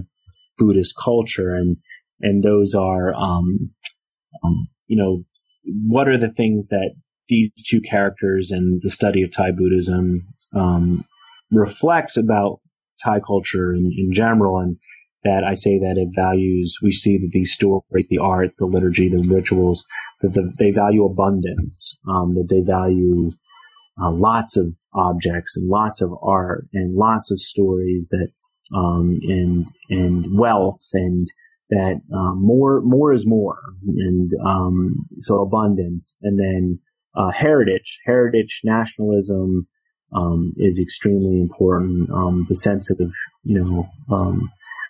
B: Buddhist culture. And, and those are, um, um, you know, what are the things that these two characters and the study of Thai Buddhism, um, reflects about Thai culture in, in general. And, that I say that it values, we see that these stories, the art, the liturgy, the rituals, that the, they value abundance, um, that they value uh, lots of objects and lots of art and lots of stories that, um, and, and wealth and that, um, more, more is more. And, um, so abundance and then, uh, heritage, heritage, nationalism, um, is extremely important. Um, the sense of, you know,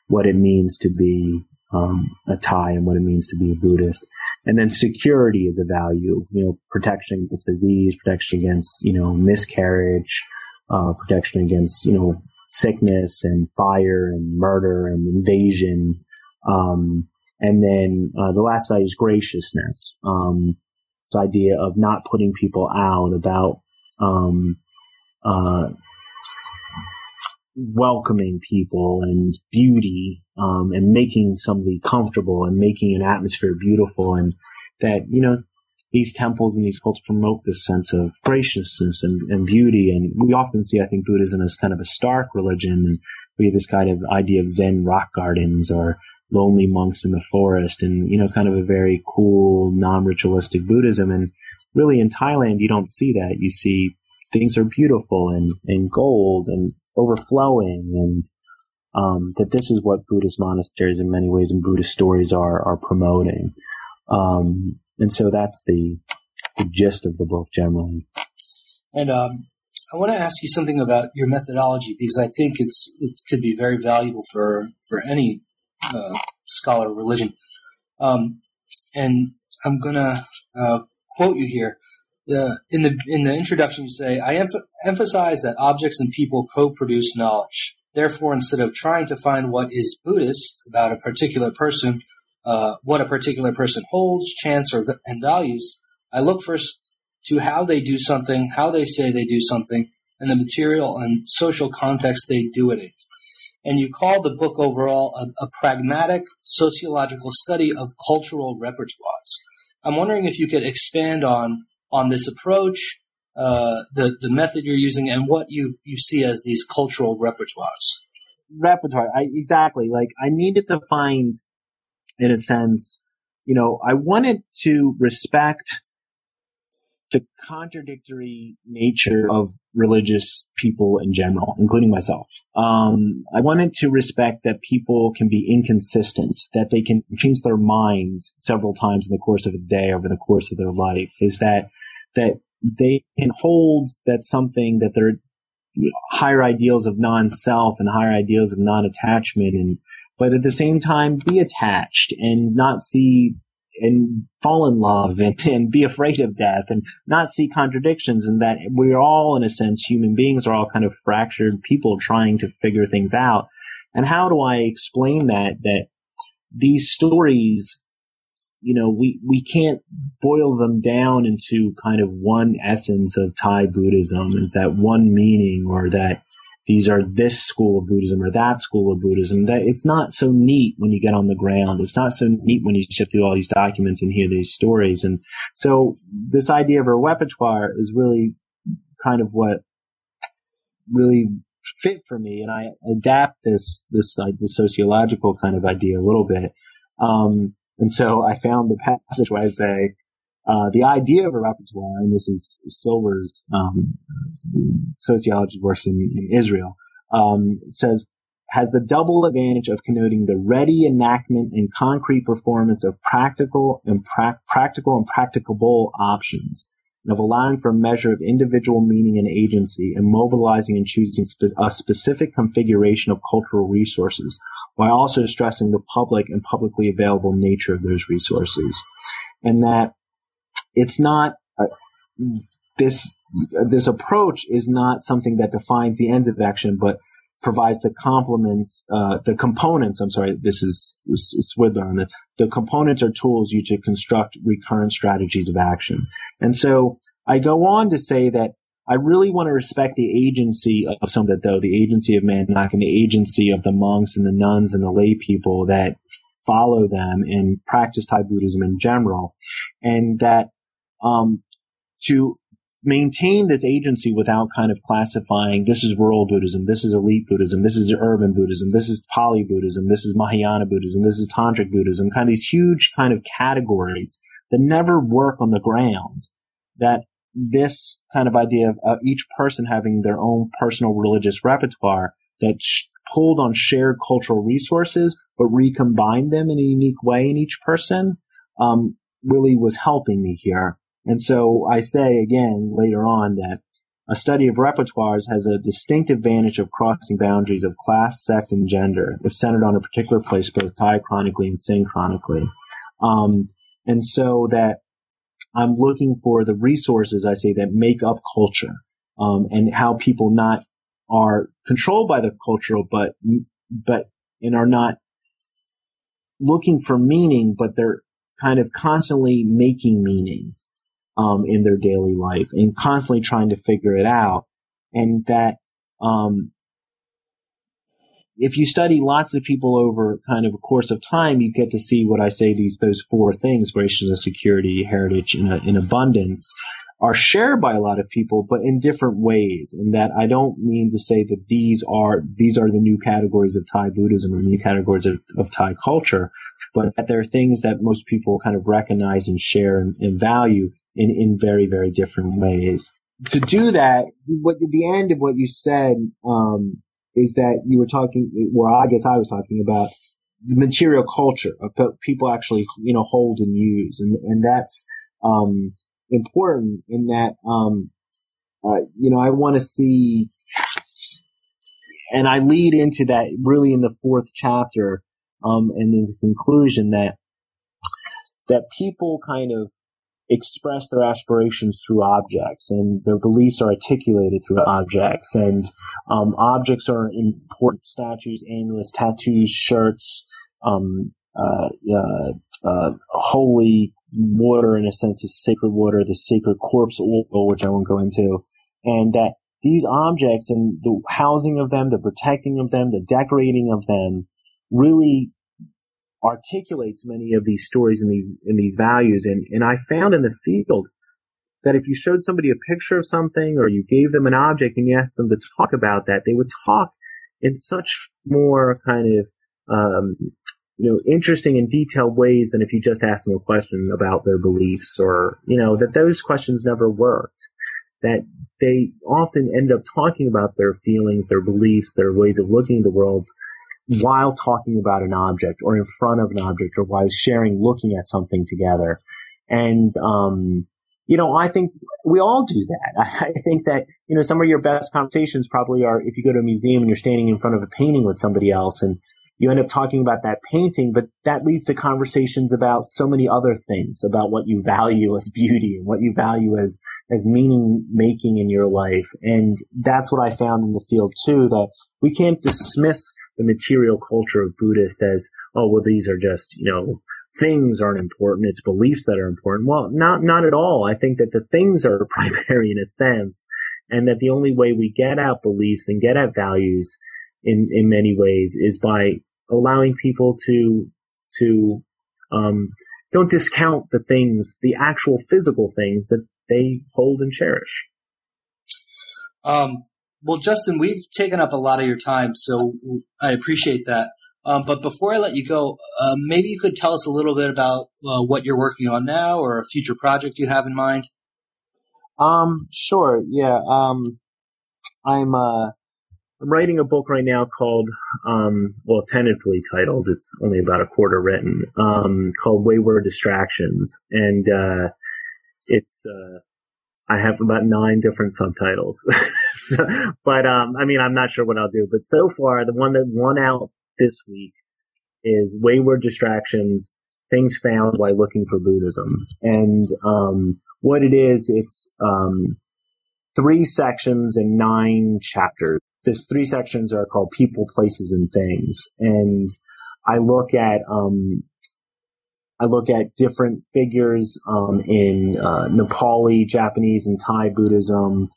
B: what it means to be um, a Thai and what it means to be a Buddhist. And then security is a value, you know, protection against disease, protection against, you know, miscarriage, uh, protection against, you know, sickness and fire and murder and invasion. Um, and then uh, the last value is graciousness. Um, this idea of not putting people out, about um, uh, welcoming people and beauty um, and making somebody comfortable and making an atmosphere beautiful and that you know these temples and these cults promote this sense of graciousness and, and beauty. And we often see i think buddhism as kind of a stark religion. And we have this kind of idea of zen rock gardens or lonely monks in the forest and you know kind of a very cool non-ritualistic buddhism. And really in thailand you don't see that. You see things are beautiful and, and gold and overflowing and um, that this is what Buddhist monasteries in many ways and Buddhist stories are are promoting. Um, and so that's the, the gist of the book generally.
A: And um, I want to ask you something about your methodology because I think it's it could be very valuable for for any uh, scholar of religion. Um, and I'm to uh, quote you here in the in the introduction you say I emph- emphasize that objects and people co-produce knowledge. Therefore, instead of trying to find what is Buddhist about a particular person, uh, what a particular person holds, chants, or and values, I look first to how they do something, how they say they do something, and the material and social context they do it in. And you call the book overall a, a pragmatic sociological study of cultural repertoires. I'm wondering if you could expand on on this approach, uh, the the method you're using, and what you you see as these cultural repertoires.
B: Repertoire, I, exactly. Like I needed to find, in a sense, you know, I wanted to respect the contradictory nature of religious people in general, including myself. Um, I wanted to respect that people can be inconsistent, that they can change their minds several times in the course of a day, over the course of their life. Is that that they can hold that something that they're higher ideals of non-self and higher ideals of non-attachment and but at the same time be attached and not see and fall in love and, and be afraid of death and not see contradictions and that we're all in a sense human beings are all kind of fractured people trying to figure things out. And how do i explain that that these stories you know, we, we can't boil them down into kind of one essence of Thai Buddhism? Is that one meaning or that these are this school of Buddhism or that school of Buddhism. That it's not so neat when you get on the ground. It's not so neat when you shift through all these documents and hear these stories. And so this idea of a repertoire is really kind of what really fit for me. And I adapt this, this, like, sociological kind of idea a little bit. Um, and so I found the passage where I say, uh, the idea of a repertoire, and this is Silber's um, sociology works in, in Israel, um, says has the double advantage of connoting the ready enactment and concrete performance of practical and pra- practical and practicable options, and of allowing for a measure of individual meaning and agency, and mobilizing and choosing spe- a specific configuration of cultural resources, while also stressing the public and publicly available nature of those resources. And that it's not uh, this this approach is not something that defines the ends of action, but provides the complements, uh, the components. I'm sorry, this is, Swidler. The, the components are tools used to construct recurrent strategies of action. And so I go on to say that I really want to respect the agency of some of that though, the agency of Mae Nak and the agency of the monks and the nuns and the lay people that follow them and practice Thai Buddhism in general. And that, um, to maintain this agency without kind of classifying this is rural Buddhism, this is elite Buddhism, this is urban Buddhism, this is Pali Buddhism, this is Mahayana Buddhism, this is Tantric Buddhism, kind of these huge kind of categories that never work on the ground that this kind of idea of uh, each person having their own personal religious repertoire that sh- pulled on shared cultural resources, but recombined them in a unique way in each person, um, really was helping me here. And so I say again later on that a study of repertoires has a distinct advantage of crossing boundaries of class, sect, and gender if centered on a particular place, both diachronically and synchronically. Um, and so that I'm looking for the resources I say that make up culture, um, and how people not are controlled by the cultural, but but and are not looking for meaning, but they're kind of constantly making meaning um, in their daily life and constantly trying to figure it out, and that um, if you study lots of people over kind of a course of time, you get to see what I say these those four things: graciousness, security, heritage, and, in abundance are shared by a lot of people, but in different ways. And that I don't mean to say that these are these are the new categories of Thai Buddhism or new categories of, of Thai culture, but that there are things that most people kind of recognize and share and, and value in, in very, very different ways. To do that, what the end of what you said, um, is that you were talking, well, I guess I was talking about the material culture of people actually, you know, hold and use. And, and that's, um, important in that, um, uh, you know, I want to see, and I lead into that really in the fourth chapter, um, and in the conclusion that, that people kind of express their aspirations through objects and their beliefs are articulated through objects and um, objects are important statues amulets tattoos shirts um, uh, uh, uh, holy water in a sense is sacred water the sacred corpse oil which i won't go into and that these objects and the housing of them the protecting of them the decorating of them really articulates many of these stories and these and these values. And and I found in the field that if you showed somebody a picture of something or you gave them an object and you asked them to talk about that, they would talk in such more kind of um, you know, interesting and detailed ways than if you just ask them a question about their beliefs or, you know, that those questions never worked. That they often end up talking about their feelings, their beliefs, their ways of looking at the world while talking about an object or in front of an object or while sharing, looking at something together. And, um, you know, I think we all do that. I think that, you know, some of your best conversations probably are if you go to a museum and you're standing in front of a painting with somebody else and you end up talking about that painting, but that leads to conversations about so many other things, about what you value as beauty and what you value as, as meaning making in your life. And that's what I found in the field too, that we can't dismiss the material culture of Buddhist as, oh, well, these are just, you know, things aren't important. It's beliefs that are important. Well, not, not at all. I think that the things are primary in a sense and that the only way we get at beliefs and get at values in, in many ways is by allowing people to, to, um, don't discount the things, the actual physical things that they hold and cherish.
A: Um, well, Justin, we've taken up a lot of your time, so I appreciate that. Um, but before I let you go, uh, maybe you could tell us a little bit about uh, what you're working on now or a future project you have in mind.
B: Um, sure. Yeah. Um, I'm, uh, I'm writing a book right now called, um, well, tentatively titled, it's only about a quarter written, um, called Wayward Distractions. And, uh, it's, uh, I have about nine different subtitles. so, but, um, I mean, I'm not sure what I'll do, but so far, the one that won out this week is Wayward Distractions, Things Found While Looking for Buddhism. And um, what it is, it's um, three sections and nine chapters. These three sections are called People, Places, and Things. And I look at um, I look at different figures um, in uh, Nepali, Japanese, and Thai Buddhism.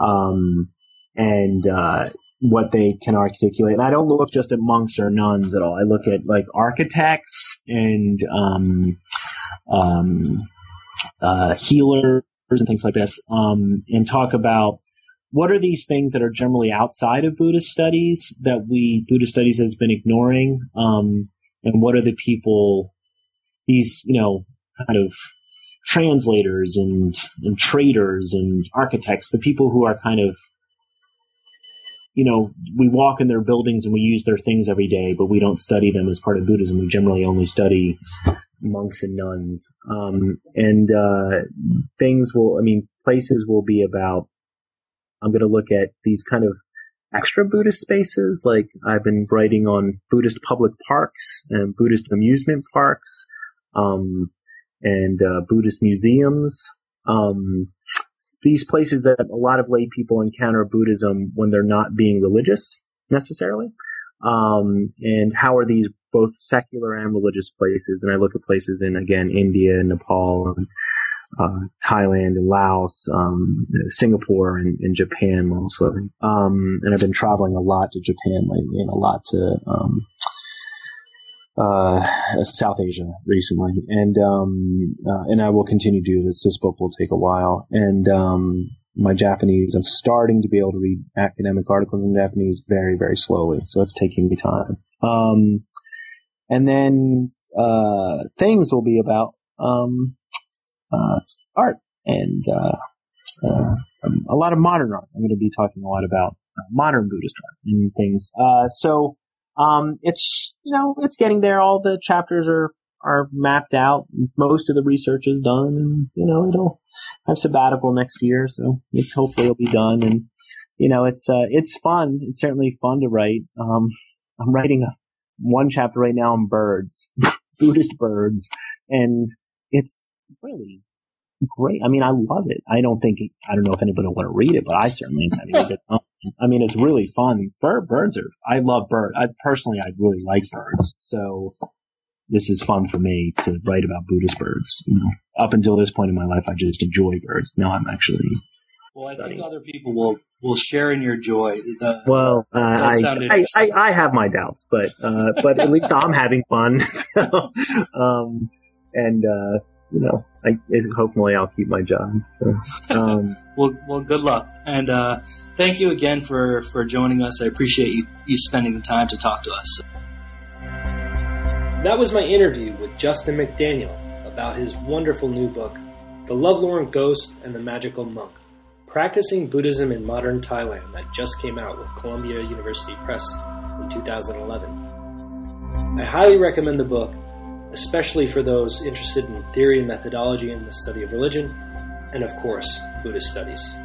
B: Um, and uh, what they can articulate. And I don't look just at monks or nuns at all. I look at like architects and um, um, uh, healers and things like this, um, and talk about what are these things that are generally outside of Buddhist studies that we Buddhist studies has been ignoring, um, and what are the people these you know kind of translators and and traders and architects, the people who are kind of you know, we walk in their buildings and we use their things every day, but we don't study them as part of Buddhism. We generally only study monks and nuns. Um, and uh, things will, I mean, places will be about. I'm going to look at these kind of extra Buddhist spaces. Like I've been writing on Buddhist public parks and Buddhist amusement parks, um, and uh, Buddhist museums. Um, these places that a lot of lay people encounter Buddhism when they're not being religious necessarily. Um, and how are these both secular and religious places? And I look at places in, again, India, and Nepal, and, uh, Thailand and Laos, um, Singapore and, and, Japan mostly. Um, and I've been traveling a lot to Japan lately and a lot to, um, uh, South Asia recently, and um, uh, and I will continue to do this. This book will take a while, and um, my Japanese, I'm starting to be able to read academic articles in Japanese very, very slowly, so it's taking me time. Um, and then uh, things will be about um, art and uh, uh, um, a lot of modern art. I'm going to be talking a lot about modern Buddhist art and things. so um, it's you know it's getting there. All the chapters are are mapped out. Most of the research is done, and you know it'll have sabbatical next year, so it's hopefully it'll be done. And you know it's uh, it's fun. It's certainly fun to write. Um, I'm writing a, one chapter right now on birds, Buddhist birds, and it's really great. I mean, I love it. I don't think I don't know if anybody will want to read it, but I certainly. I mean, I mean, it's really fun. Bird, birds are, I love birds. I personally, I really like birds. So this is fun for me to write about Buddhist birds. You know, up until this point in my life, I just enjoy birds. Now I'm actually.
A: Well, I studying. think other people will, will share in your joy.
B: The, well, uh, I, I, I, I, have my doubts, but, uh, but at least I'm having fun. so, um, and, uh, you know, I hopefully I'll keep my job. So, um,
A: well, well, good luck, and uh, thank you again for for joining us. I appreciate you you spending the time to talk to us. That was my interview with Justin McDaniel about his wonderful new book, The Lovelorn Ghost and the Magical Monk Practicing Buddhism in Modern Thailand, that just came out with Columbia University Press in 2011. I highly recommend the book, especially for those interested in theory and methodology in the study of religion, and of course, Buddhist studies.